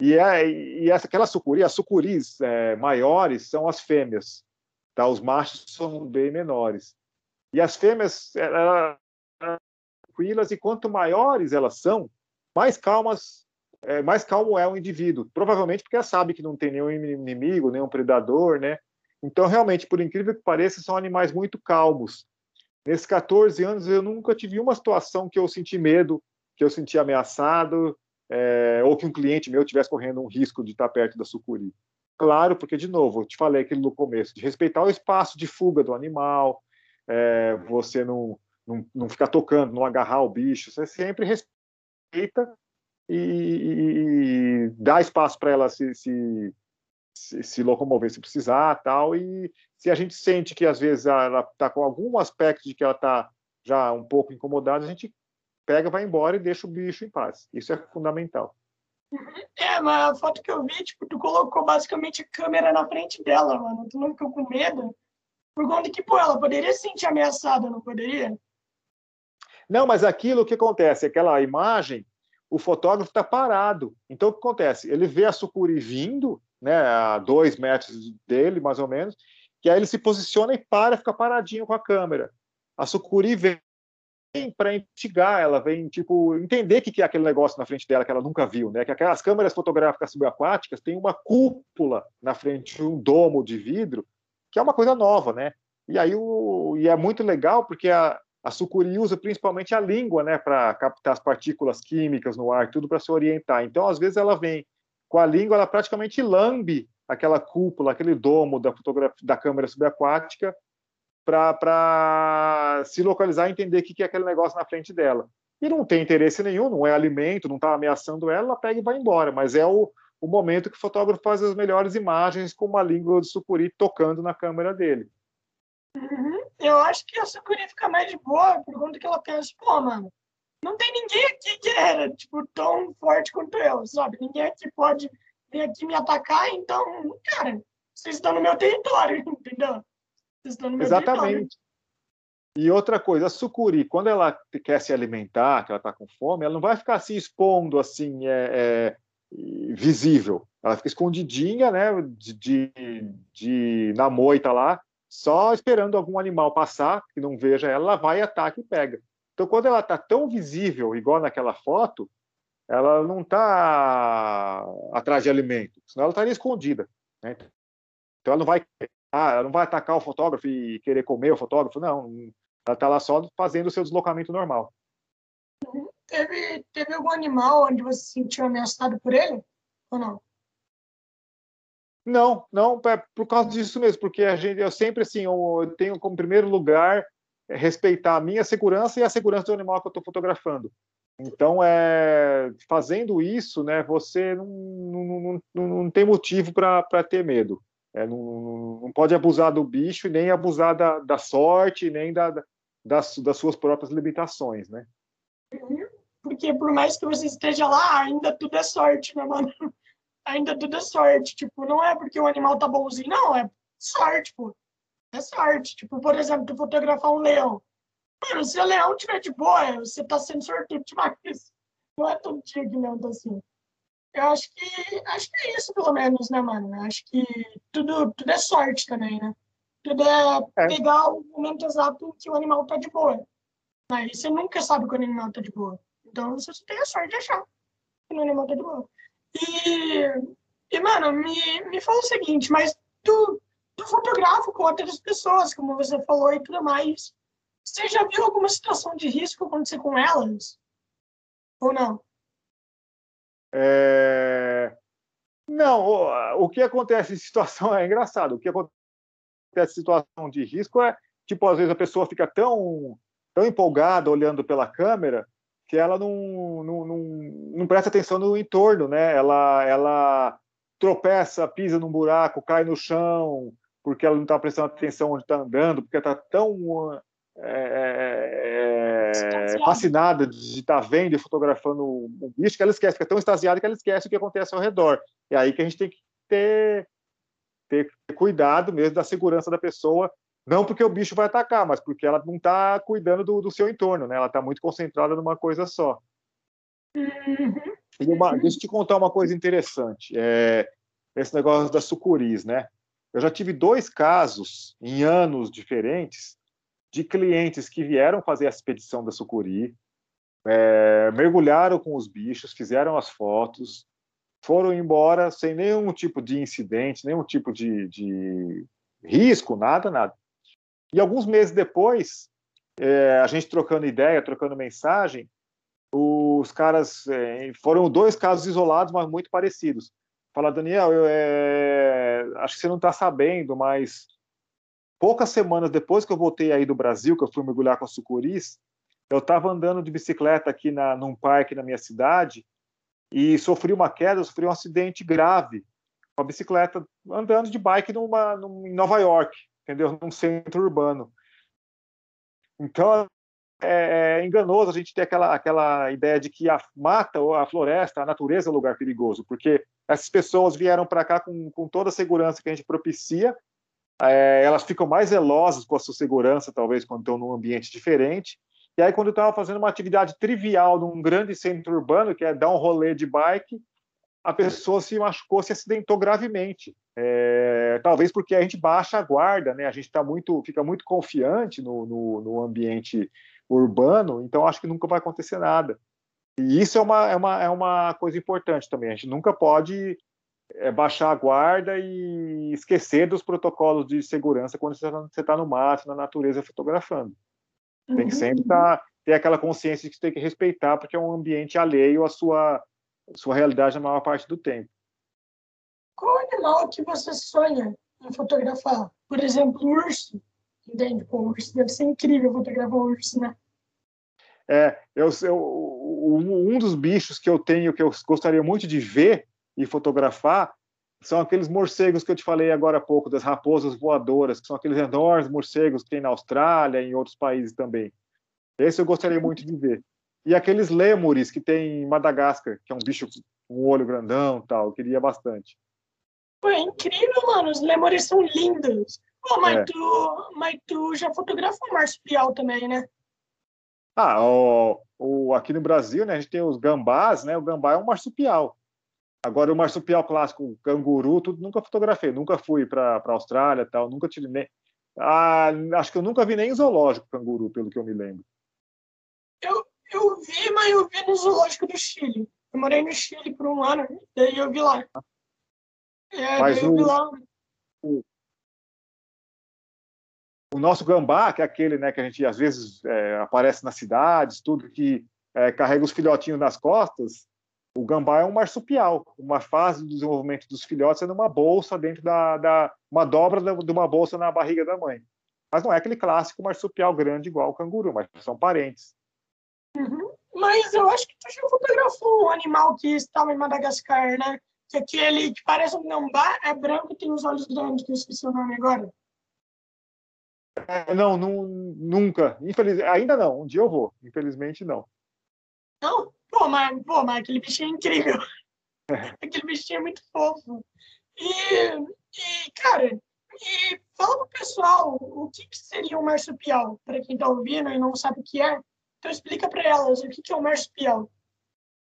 E, é, e essa, aquela sucuri, as sucuris é, maiores são as fêmeas, tá? os machos são bem menores. E as fêmeas, elas, tranquilas, e quanto maiores elas são, mais calmas, é, mais calmo é o indivíduo. Provavelmente porque ela sabe que não tem nenhum inimigo, nenhum predador, né? Então, realmente, por incrível que pareça, são animais muito calmos. Nesses 14 anos, eu nunca tive uma situação que eu senti medo, que eu senti ameaçado, é, ou que um cliente meu tivesse correndo um risco de estar perto da sucuri. Claro, porque, de novo, eu te falei aquilo no começo, de respeitar o espaço de fuga do animal, é, você não, não, não ficar tocando, não agarrar o bicho, você sempre respeita e, e, e dá espaço para ela se, se, se, se, locomover se precisar tal e se a gente sente que às vezes ela está com algum aspecto de que ela está já um pouco incomodada a gente pega vai embora e deixa o bicho em paz. Isso é fundamental. Uhum. é mas a foto que eu vi tipo tu colocou basicamente a câmera na frente dela mano. Tu não ficou com medo? Por conta que pô ela poderia se sentir ameaçada não poderia? Não mas aquilo que acontece aquela imagem o fotógrafo está parado. Então o que acontece? Ele vê a sucuri vindo né, a dois metros dele, mais ou menos, que aí ele se posiciona e para, fica paradinho com a câmera. A sucuri vem, para investigar, ela vem tipo entender o que é aquele negócio na frente dela que ela nunca viu, né? Que aquelas câmeras fotográficas subaquáticas têm uma cúpula na frente, um domo de vidro, que é uma coisa nova, né? E aí o e é muito legal porque a, a sucuri usa principalmente a língua, né, para captar as partículas químicas no ar, tudo para se orientar. Então, às vezes ela vem com a língua, ela praticamente lambe aquela cúpula, aquele domo da da câmera subaquática para se localizar e entender o que é aquele negócio na frente dela. E não tem interesse nenhum, não é alimento, não está ameaçando ela, ela pega e vai embora. Mas é o, o momento que o fotógrafo faz as melhores imagens com uma língua de sucuri tocando na câmera dele. Uhum. Eu acho que a sucuri fica mais de boa por conta que ela pensa, pô, mano, não tem ninguém aqui que era, tipo, tão forte quanto eu, sabe? Ninguém aqui pode vir aqui me atacar, então, cara, vocês estão no meu território, entendeu? Exatamente. E outra coisa, a sucuri, quando ela quer se alimentar, que ela está com fome, ela não vai ficar se expondo assim, é, é, visível. Ela fica escondidinha, né, de, de, de, na moita lá, só esperando algum animal passar, que não veja ela, ela vai, ataca e pega. Então, quando ela está tão visível, igual naquela foto, ela não está atrás de alimento, senão ela estaria escondida. Né? Então, ela não vai ah, ela não vai atacar o fotógrafo e querer comer o fotógrafo, não. Ela está lá só fazendo o seu deslocamento normal. Teve, teve algum animal onde você se sentiu ameaçado por ele? Ou não? Não, não, é por causa disso mesmo, porque a gente, eu sempre assim, eu tenho como primeiro lugar respeitar a minha segurança e a segurança do animal que eu estou fotografando. Então, é, fazendo isso, né, você não, não, não, não tem motivo para ter medo. É, não, não, pode abusar do bicho, nem abusar da, da sorte, nem da, das, das suas próprias limitações, né? Porque por mais que você esteja lá, ainda tudo é sorte, né, mano? Ainda tudo é sorte. Tipo, não é porque o animal tá bonzinho, não, é sorte, pô. É sorte. Tipo, por exemplo, tu fotografar um leão. Mano, se o leão tiver de boa, você tá sendo sortudo demais. Não é todo dia que o leão tá assim. Eu acho que acho que é isso, pelo menos, né, mano? Eu acho que tudo, tudo é sorte também, né? Tudo é, é. pegar o momento exato que o animal tá de boa. Aí você nunca sabe quando o animal tá de boa. Então você só tem a sorte de achar que o animal tá de boa. E, e mano, me, me fala o seguinte, mas tu, tu fotografa com outras pessoas, como você falou e tudo mais. Você já viu alguma situação de risco acontecer com elas? Ou não? É... Não, o, o, que acontece em situação é engraçado. O que acontece em situação de risco é, tipo, às vezes a pessoa fica tão, tão empolgada olhando pela câmera que ela não, não, não, não presta atenção no entorno, né? Ela, ela tropeça, pisa num buraco, cai no chão, porque ela não está prestando atenção onde está andando, porque está tão é, é, fascinada de estar tá vendo e fotografando um bicho que ela esquece, fica tão extasiada que ela esquece o que acontece ao redor. É aí que a gente tem que ter, ter cuidado mesmo da segurança da pessoa, não porque o bicho vai atacar, mas porque ela não está cuidando do, do, seu entorno, né? ela está muito concentrada numa coisa só. Uhum. Uma, deixa eu te contar uma coisa interessante. É, esse negócio das sucuris, né? Eu já tive dois casos em anos diferentes de clientes que vieram fazer a expedição da sucuri, é, mergulharam com os bichos, fizeram as fotos, foram embora sem nenhum tipo de incidente, nenhum tipo de, de risco, nada, nada. E alguns meses depois, é, a gente trocando ideia, trocando mensagem, os caras é, foram dois casos isolados, mas muito parecidos. Fala, Daniel, eu, é, acho que você não está sabendo, mas poucas semanas depois que eu voltei aí do Brasil, que eu fui mergulhar com a sucuris, eu estava andando de bicicleta aqui na, num parque na minha cidade e sofri uma queda, sofri um acidente grave com a bicicleta, andando de bike numa, num, em Nova York, entendeu? Num centro urbano. Então, é, é, enganoso a gente ter aquela, aquela ideia de que a mata ou a floresta, a natureza é um lugar perigoso, porque essas pessoas vieram para cá com, com toda a segurança que a gente propicia é, elas ficam mais zelosas com a sua segurança, talvez, quando estão num ambiente diferente. E aí, quando eu estava fazendo uma atividade trivial num grande centro urbano, que é dar um rolê de bike, a pessoa se machucou, se acidentou gravemente. É, talvez porque a gente baixa a guarda, né? A gente tá muito, fica muito confiante no, no, no ambiente urbano, então acho que nunca vai acontecer nada. E isso é uma, é uma, é uma coisa importante também. A gente nunca pode é, baixar a guarda e esquecer dos protocolos de segurança quando você está tá no mato, na natureza, fotografando. Tem que uhum. sempre tá, ter aquela consciência de que você tem que respeitar, porque é um ambiente alheio à sua, à sua realidade na maior parte do tempo. Qual animal que você sonha em fotografar? Por exemplo, urso. Entende? Pô, urso deve ser incrível fotografar um urso, né? É, eu, eu, um dos bichos que eu tenho que eu gostaria muito de ver e fotografar são aqueles morcegos que eu te falei agora há pouco, das raposas voadoras, que são aqueles enormes morcegos que tem na Austrália e em outros países também. Esse eu gostaria muito de ver. E aqueles lêmures que tem em Madagascar, que é um bicho com um olho grandão tal, eu queria bastante. Pô, é incrível, mano. Os lêmures são lindos. Pô, mas, é. tu, mas tu já fotografou marsupial também, né? Ah, o, o, aqui no Brasil, né, a gente tem os gambás, né? O gambá é um marsupial. Agora, o marsupial clássico, o canguru, tudo nunca fotografei. Nunca fui para a Austrália tal, nunca tive nem. Ah, acho que eu nunca vi nem zoológico canguru, pelo que eu me lembro. Eu, eu vi, mas eu vi no zoológico do Chile. Eu morei no Chile por um ano, daí eu vi lá. É, mas o, lá. o, o nosso gambá, que é aquele né, que a gente às vezes é, aparece nas cidades, tudo que é, carrega os filhotinhos nas costas, o gambá é um marsupial. Uma fase do desenvolvimento dos filhotes é numa bolsa dentro da, da uma dobra de uma bolsa na barriga da mãe. Mas não é aquele clássico marsupial grande igual o canguru, mas são parentes. Uhum. Mas eu acho que tu já fotografou um animal que estava em Madagascar, né? Que aquele que parece um gambá é branco e tem os olhos grandes, que eu esqueci o nome agora. É, não, não, nunca. Infelizmente, ainda não. Um dia eu vou. Infelizmente, não. Não? Pô, mas, pô, mas aquele bichinho é incrível. aquele bichinho é muito fofo. E, e cara, e fala pro pessoal o que, que seria um marsupial, para quem tá ouvindo e não sabe o que é. Então explica para elas o que, que é um marsupial.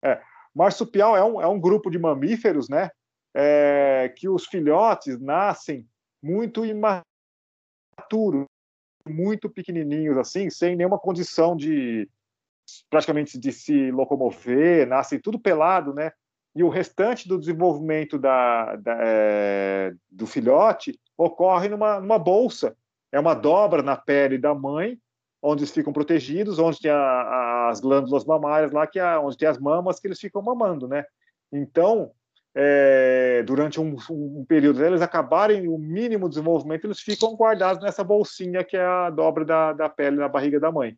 É, marsupial é um, é um grupo de mamíferos, né? É, que os filhotes nascem muito imaturos, muito pequenininhos assim, sem nenhuma condição de praticamente de se locomover, nascem tudo pelado, né? E o restante do desenvolvimento da, da é, do filhote ocorre numa, numa bolsa. É uma dobra na pele da mãe, onde eles ficam protegidos, onde tem a, as glândulas mamárias lá, que é onde tem as mamas que eles ficam mamando, né? Então, é, durante um, um, período eles acabarem o mínimo desenvolvimento, eles ficam guardados nessa bolsinha que é a dobra da, da pele na barriga da mãe.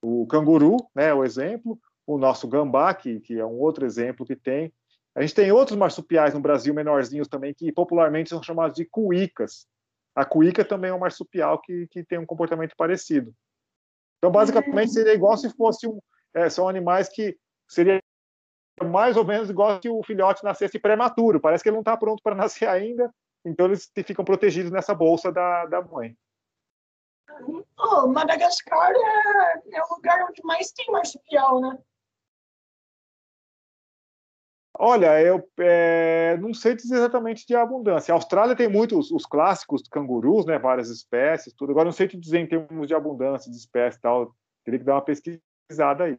O canguru, né, o exemplo, o nosso gambá, que, que é um outro exemplo que tem. A gente tem outros marsupiais no Brasil, menorzinhos também, que popularmente são chamados de cuícas. A cuíca também é um marsupial que, que tem um comportamento parecido. Então, basicamente, seria igual se fosse um. É, são animais que seria mais ou menos igual se o filhote nascesse prematuro. Parece que ele não está pronto para nascer ainda, então eles ficam protegidos nessa bolsa da, da mãe. Oh, Madagascar é, é o lugar onde mais tem marsupial, né? Olha, eu é, não sei dizer exatamente de abundância. A Austrália tem muitos os clássicos cangurus, né, várias espécies, tudo. Agora não sei te dizer em termos de abundância de espécies e tal. Teria que dar uma pesquisada aí.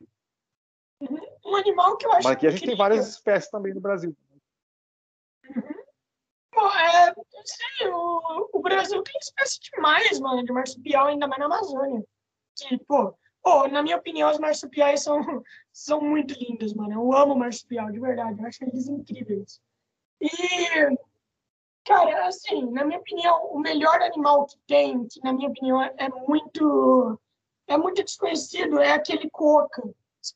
Um animal que eu acho Mas aqui a gente tem várias espécies também no Brasil. Uhum. Pô, é, sei, o, o Brasil tem espécie demais, mano, de marsupial, ainda mais na Amazônia. Que, pô, pô, na minha opinião, os marsupiais são, são muito lindos, mano. Eu amo marsupial, de verdade. Eu acho eles incríveis. E, cara, assim, na minha opinião, o melhor animal que tem, que na minha opinião é muito, é muito desconhecido, é aquele coca. Que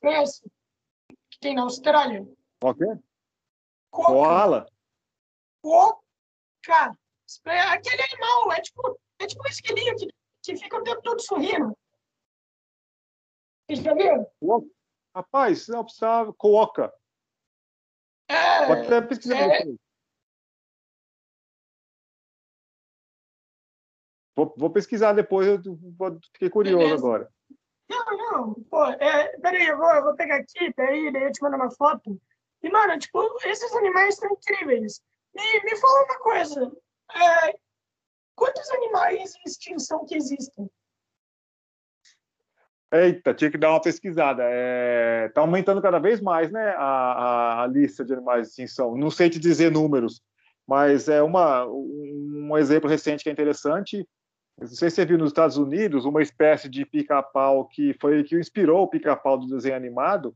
tem na Austrália. Qual que é? Koala. Coca. É aquele animal, é tipo, é tipo um esquilinho que, que fica o tempo todo sorrindo. Você já viu? Rapaz, não precisava. Coca. É, Pode até pesquisar é... Vou, vou, pesquisar depois, eu fiquei curioso Beleza. agora. Não, não, pô, é, peraí, eu vou, eu vou pegar aqui, daí, daí eu te mando uma foto. E, mano, tipo, esses animais são incríveis. E me fala uma coisa, é, quantos animais em extinção que existem? Eita, tinha que dar uma pesquisada. É, tá aumentando cada vez mais né, a, a, a, lista de animais de extinção. Não sei te dizer números, mas é uma, um exemplo recente que é interessante. Não sei se você viu nos Estados Unidos uma espécie de pica-pau que foi que inspirou o pica-pau do desenho animado.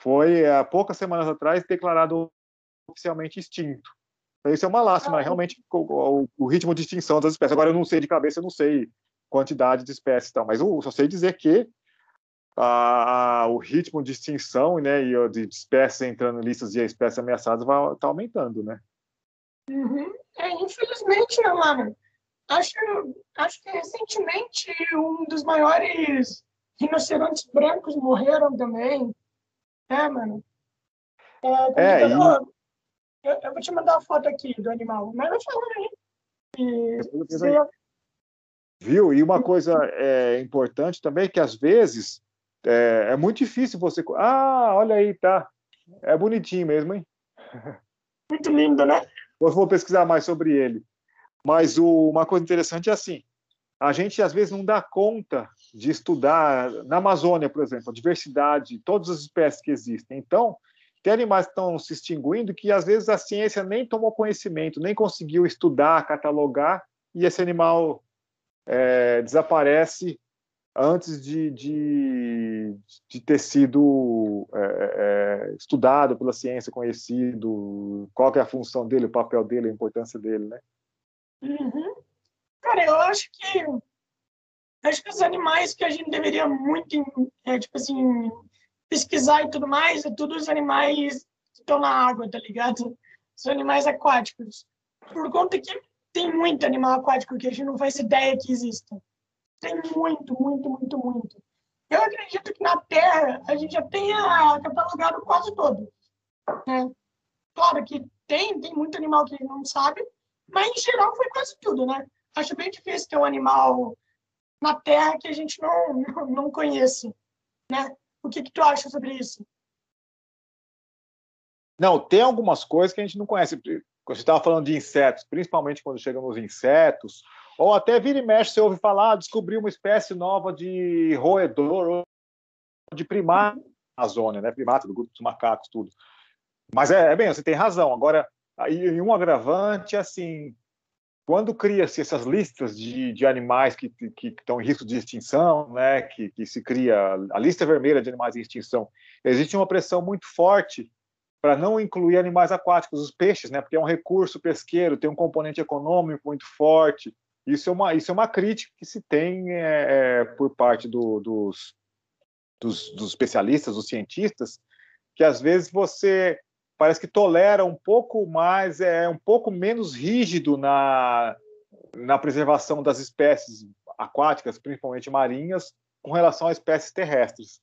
Foi há poucas semanas atrás declarado oficialmente extinto. Então, isso é uma lástima, ah, realmente o, o, ritmo de extinção das espécies. Agora eu não sei de cabeça, eu não sei quantidade de espécies, então, mas eu só sei dizer que a, o ritmo de extinção né, e de, espécies entrando em listas de espécies ameaçadas vai estar tá aumentando, né? Uhum. É, infelizmente, né, mano? Acho, acho que recentemente um dos maiores rinocerontes brancos morreram também. É, mano. É, é e... eu, eu, vou te mandar uma foto aqui do animal, mas vai falando aí. E, você, Viu? E uma coisa é, importante também que às vezes é, é, muito difícil você. Ah, olha aí, tá. É bonitinho mesmo, hein? Muito lindo, né? Eu vou pesquisar mais sobre ele. Mas o, uma coisa interessante é assim: a gente às vezes não dá conta de estudar na Amazônia, por exemplo, a diversidade, todas as espécies que existem. Então, tem animais que estão se extinguindo que às vezes a ciência nem tomou conhecimento, nem conseguiu estudar, catalogar, e esse animal é, desaparece antes de, de, de ter sido é, é, estudado pela ciência, conhecido, qual é a função dele, o papel dele, a importância dele, né? Uhum. Cara, eu acho que acho que os animais que a gente deveria muito, é, tipo assim, pesquisar e tudo mais, é tudo os animais que estão na água, tá ligado? Os animais aquáticos. Por conta que tem muito animal aquático que a gente não faz ideia que exista. Tem muito, muito, muito, muito. Eu acredito que na Terra a gente já tenha catalogado quase todo. Né? Claro que tem, tem muito animal que a gente não sabe, mas em geral foi quase tudo, né? Acho bem difícil ter um animal na Terra que a gente não, não, conhece, né? O que, que tu acha sobre isso? Não, tem algumas coisas que a gente não conhece você estava falando de insetos, principalmente quando chegam nos insetos, ou até vira e mexe, você ouve falar, ah, descobriu uma espécie nova de roedor, ou de primata na Amazônia, né? primata do grupo dos macacos, tudo. Mas é, é bem, você tem razão. Agora, e um agravante, assim, quando cria-se essas listas de, de animais que, que, que, estão em risco de extinção, né, que, que se cria a lista vermelha de animais em extinção, existe uma pressão muito forte para não incluir animais aquáticos, os peixes, né? Porque é um recurso pesqueiro, tem um componente econômico muito forte. Isso é uma, isso é uma crítica que se tem é, é, por parte do, dos, dos, dos especialistas, dos cientistas, que às vezes você parece que tolera um pouco mais, é um pouco menos rígido na, na preservação das espécies aquáticas, principalmente marinhas, com relação a espécies terrestres.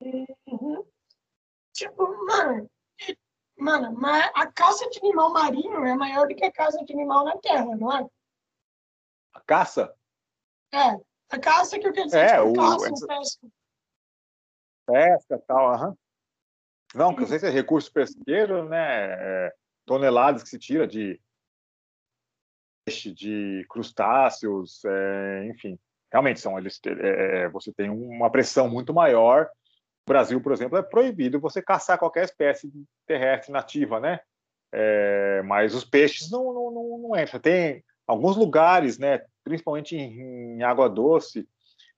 Uhum. Tipo, mano, mano, mas a caça de animal marinho é maior do que a caça de animal na terra, não é? A caça? É, a caça que eu quero dizer, é, tipo, o, caça, essa... pesca. Pesca tal, aham. Não, que eu sei se é recurso pesqueiro, né? É, toneladas que se tira de peixe, de crustáceos, é, enfim. Realmente são eles. É, é você tem uma pressão muito maior Brasil, por exemplo, é proibido você caçar qualquer espécie terrestre nativa, né? É, mas os peixes não, não, não, não entram. Tem alguns lugares, né, principalmente em, em água doce,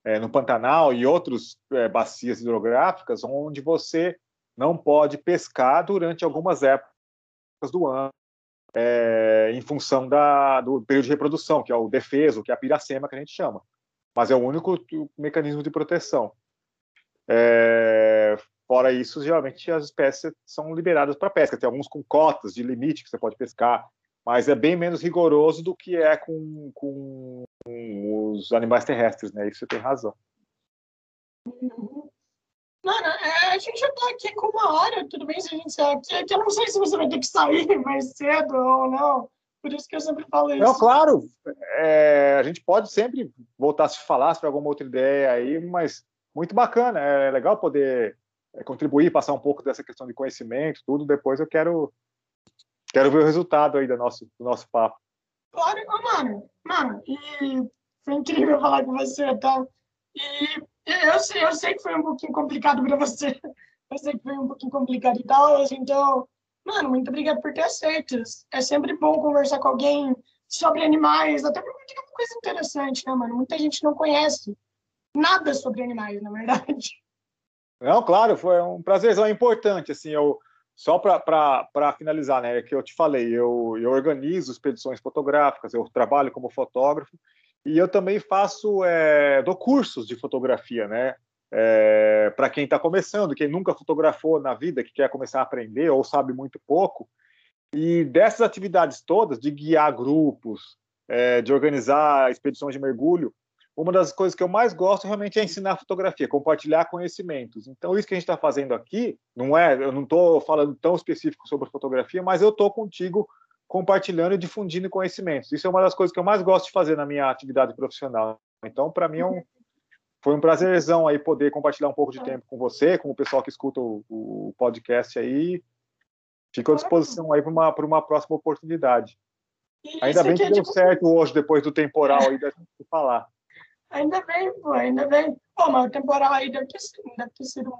é, no Pantanal e outras é, bacias hidrográficas, onde você não pode pescar durante algumas épocas do ano, é, em função da, do período de reprodução, que é o defeso, que é a piracema que a gente chama. Mas é o único mecanismo de proteção. É, fora isso, geralmente as espécies são liberadas para pesca. Tem alguns com cotas de limite que você pode pescar, mas é bem menos rigoroso do que é com, com os animais terrestres, né? Isso você tem razão. Mano, é, a gente já tá aqui com uma hora, tudo bem se a gente sabe. Que eu não sei se você vai ter que sair mais cedo ou não. Por isso que eu sempre falo isso. Não, claro. É, a gente pode sempre voltar a se falar sobre alguma outra ideia aí, mas muito bacana. É legal poder é, contribuir, passar um pouco dessa questão de conhecimento, tudo. Depois eu quero quero ver o resultado aí do nosso do nosso papo. Claro, mano, mano, e foi incrível falar com você, tá? E eu, sei, eu sei que foi um pouquinho complicado para você. Eu sei que foi um pouquinho complicado e tal, então, mano, muito obrigado por ter aceito. É sempre bom conversar com alguém sobre animais, até porque é uma coisa interessante, né, mano? Muita gente não conhece nada sobre animais, na verdade. Não, claro, foi um prazerzão importante, assim, eu só para finalizar, né, que eu te falei, eu, eu organizo expedições fotográficas, eu trabalho como fotógrafo e eu também faço, é, dou cursos de fotografia, né, é, para quem está começando, quem nunca fotografou na vida, que quer começar a aprender ou sabe muito pouco. E dessas atividades todas, de guiar grupos, é, de organizar expedições de mergulho, uma das coisas que eu mais gosto realmente é ensinar fotografia, compartilhar conhecimentos. Então, isso que a gente está fazendo aqui, não é, eu não estou falando tão específico sobre fotografia, mas eu estou contigo compartilhando e difundindo conhecimentos. Isso é uma das coisas que eu mais gosto de fazer na minha atividade profissional. Então, para mim, é um, foi um prazerzão aí poder compartilhar um pouco de tempo com você, com o pessoal que escuta o, o podcast aí. Fico à disposição aí para uma, uma próxima oportunidade. Ainda bem que deu certo hoje, depois do temporal aí da gente falar. Ainda bem, pô, ainda bem. Pô, mas o temporal aí deve ter, deve ter sido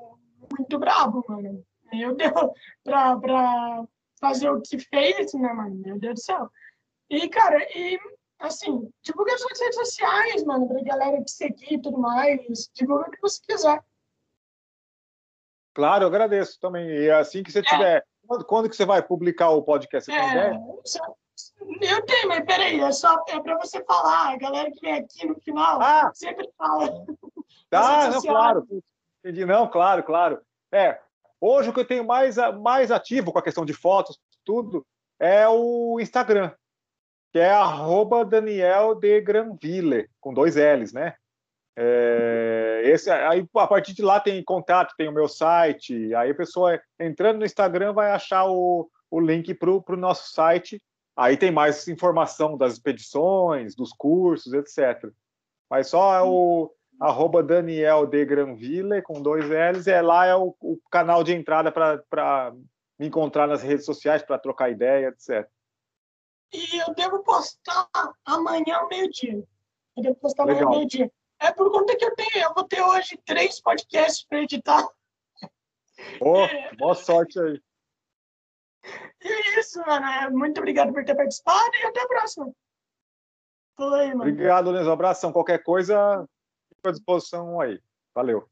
muito brabo, mano. Meu Deus, pra, pra fazer o que fez, né, mano? Meu Deus do céu. E, cara, e assim, divulga suas redes sociais, mano, pra galera te seguir e tudo mais. Divulga o que você quiser. Claro, eu agradeço também. E assim que você é. tiver. Quando, quando que você vai publicar o podcast? Você é, tem ideia? Eu tenho, mas peraí, é só é para você falar. A galera que vem aqui no final ah. sempre fala. Tá, não, claro. Entendi, não, claro, claro. É, hoje o que eu tenho mais, mais ativo com a questão de fotos, tudo, é o Instagram, que é arroba Daniel de Granville, com dois L's, né? É, esse, aí, a partir de lá tem contato, tem o meu site, aí a pessoa entrando no Instagram vai achar o, o link para o nosso site, Aí tem mais informação das expedições, dos cursos, etc. Mas só é o arroba Daniel de Granville, com dois L's, é lá é o, o canal de entrada para me encontrar nas redes sociais, para trocar ideia, etc. E eu devo postar amanhã ao meio-dia. Eu devo postar amanhã ao meio-dia. É por conta que eu tenho, eu vou ter hoje três podcasts para editar. Oh, boa sorte aí. E é isso, mano. É, muito obrigado por ter participado e até a próxima. Foi, mano. Obrigado, Lenzo. Um abração. Qualquer coisa, à disposição aí. Valeu.